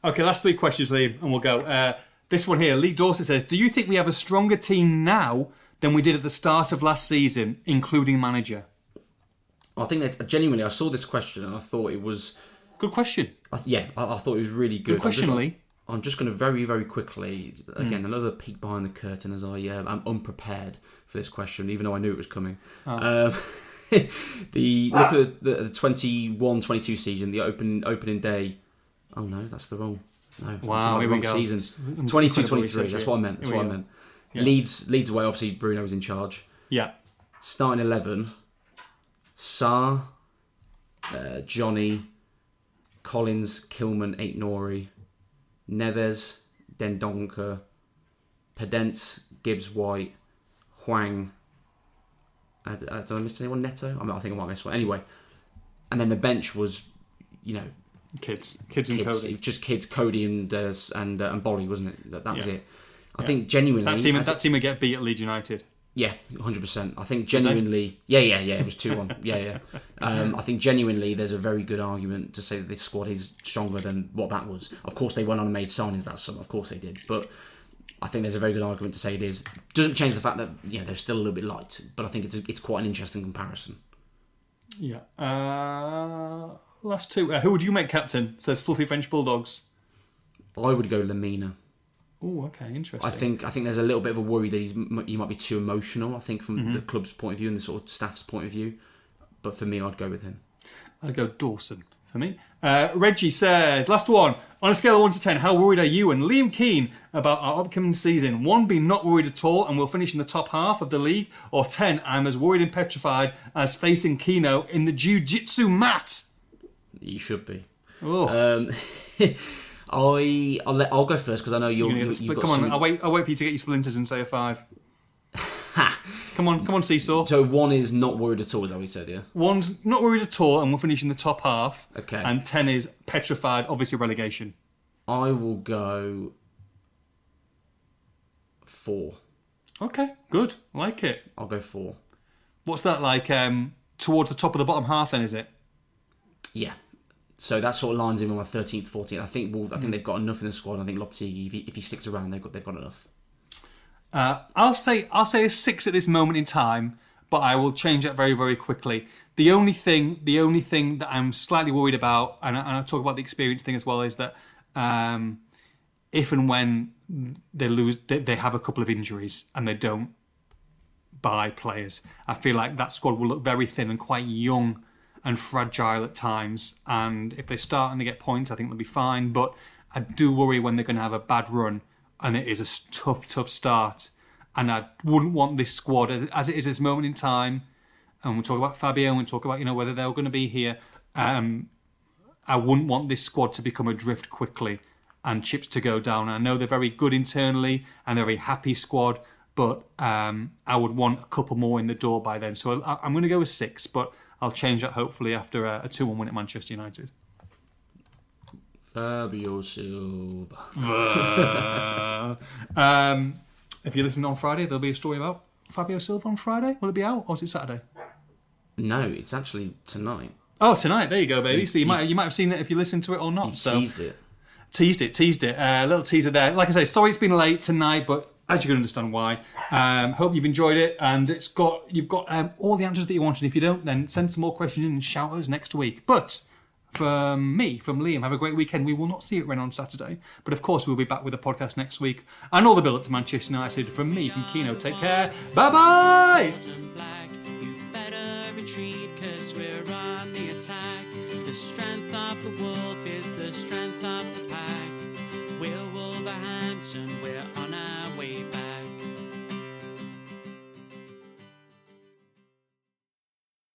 Okay, last three questions, Liam, and we'll go. Uh, this one here, Lee Dorset says, "Do you think we have a stronger team now than we did at the start of last season, including manager? I think that genuinely, I saw this question and I thought it was good question. I, yeah, I, I, thought it was really good. Good question, I'm just, Lee. I'm just going to very, very quickly again mm. another peek behind the curtain as I uh, I'm unprepared for this question, even though I knew it was coming. Oh. Um, the look at the, the 21-22 season, the open opening day. Oh no, that's the wrong. No, wow, here wrong we go. season. 22-23. That's what I meant. That's what I meant. Yeah. Leeds Leeds away. Obviously, Bruno was in charge. Yeah. Starting eleven: Sá, uh, Jonny, Collins, Kilman, Aït-Nouri, Neves, Dendoncker, Podence, Gibbs, White, Hwang. Uh, did I miss anyone? Neto. I, mean, I think I might miss one. Anyway, and then the bench was, you know, kids, kids and kids, Coady, just kids, Coady and uh, and uh, and Boly, wasn't it? That, that yeah. was it. I yeah. think genuinely that team that team would get beat at Leeds United. Yeah, hundred percent. I think genuinely, yeah, yeah, yeah. It was two one. yeah, yeah. Um, I think genuinely, there's a very good argument to say that this squad is stronger than what that was. Of course, they went on and made signings that summer. Of course, they did. But I think there's a very good argument to say it is. Doesn't change the fact that you know they're still a little bit light. But I think it's a, it's quite an interesting comparison. Yeah. Uh, last two. Uh, who would you make captain? Says fluffy French bulldogs. I would go Lemina. Oh, okay, interesting. I think I think there's a little bit of a worry that he's you might be too emotional. I think from mm-hmm. the club's point of view and the sort of staff's point of view. But for me, I'd go with him. I'd go Dawson for me. Uh, Reggie says, last one. On a scale of 1 to 10, how worried are you and Liam Keen about our upcoming season? 1 being not worried at all and we'll finish in the top half of the league, or 10, I'm as worried and petrified as facing Keno in the Jiu Jitsu mat? You should be. Oh. Um, I I'll, let, I'll go first because I know you're. you you come on, some... I'll wait. I'll wait for you to get your splinters and say a five. come on, come on, Seesaw. So one is not worried at all. Is that what you said? Yeah. One's not worried at all, and we'll finish in the top half. Okay. And ten is petrified, obviously relegation. I will go four. Okay, good. like it. I'll go four. What's that like? Um, towards the top of the bottom half, then is it? Yeah. So that sort of lines in with my thirteenth, fourteenth. I think Wolves, I think mm. they've got enough in the squad. I think Lopetegui, if he, if he sticks around, they've got they've got enough. Uh, I'll say I'll say a six at this moment in time, but I will change that very very quickly. The only thing the only thing that I'm slightly worried about, and I, and I talk about the experience thing as well, is that um, if and when they lose, they, they have a couple of injuries and they don't buy players, I feel like that squad will look very thin and quite young and fragile at times. And if they start and they get points, I think they'll be fine. But I do worry when they're going to have a bad run and it is a tough, tough start. And I wouldn't want this squad, as it is this moment in time, and we'll talk about Fabio and we'll talk about you know whether they're going to be here. Um, I wouldn't want this squad to become adrift quickly and chips to go down. I know they're very good internally and they're a very happy squad, but um, I would want a couple more in the door by then. So I- I'm going to go with six, but I'll change that hopefully after a, a 2 1 win at Manchester United. Fabio Silva. um, if you listen on Friday, there'll be a story about Fabio Silva on Friday. Will it be out or is it Saturday? No, it's actually tonight. Oh, tonight. There you go, baby. So you might you might have seen it if you listened to it or not. So teased it. teased it, teased it. A little teaser there. Like I say, sorry it's been late tonight, but as you can understand why. Um, hope you've enjoyed it, and it's got you've got um, all the answers that you wanted. If you don't, then send some more questions in and shout us next week. But from me, from Liam, have a great weekend. We will not see it rain on Saturday, but of course we'll be back with a podcast next week and all the build up to Manchester United. From me, from Keno, take care. Bye bye. The strength of the wolf is the strength of the pack. We're on our way back.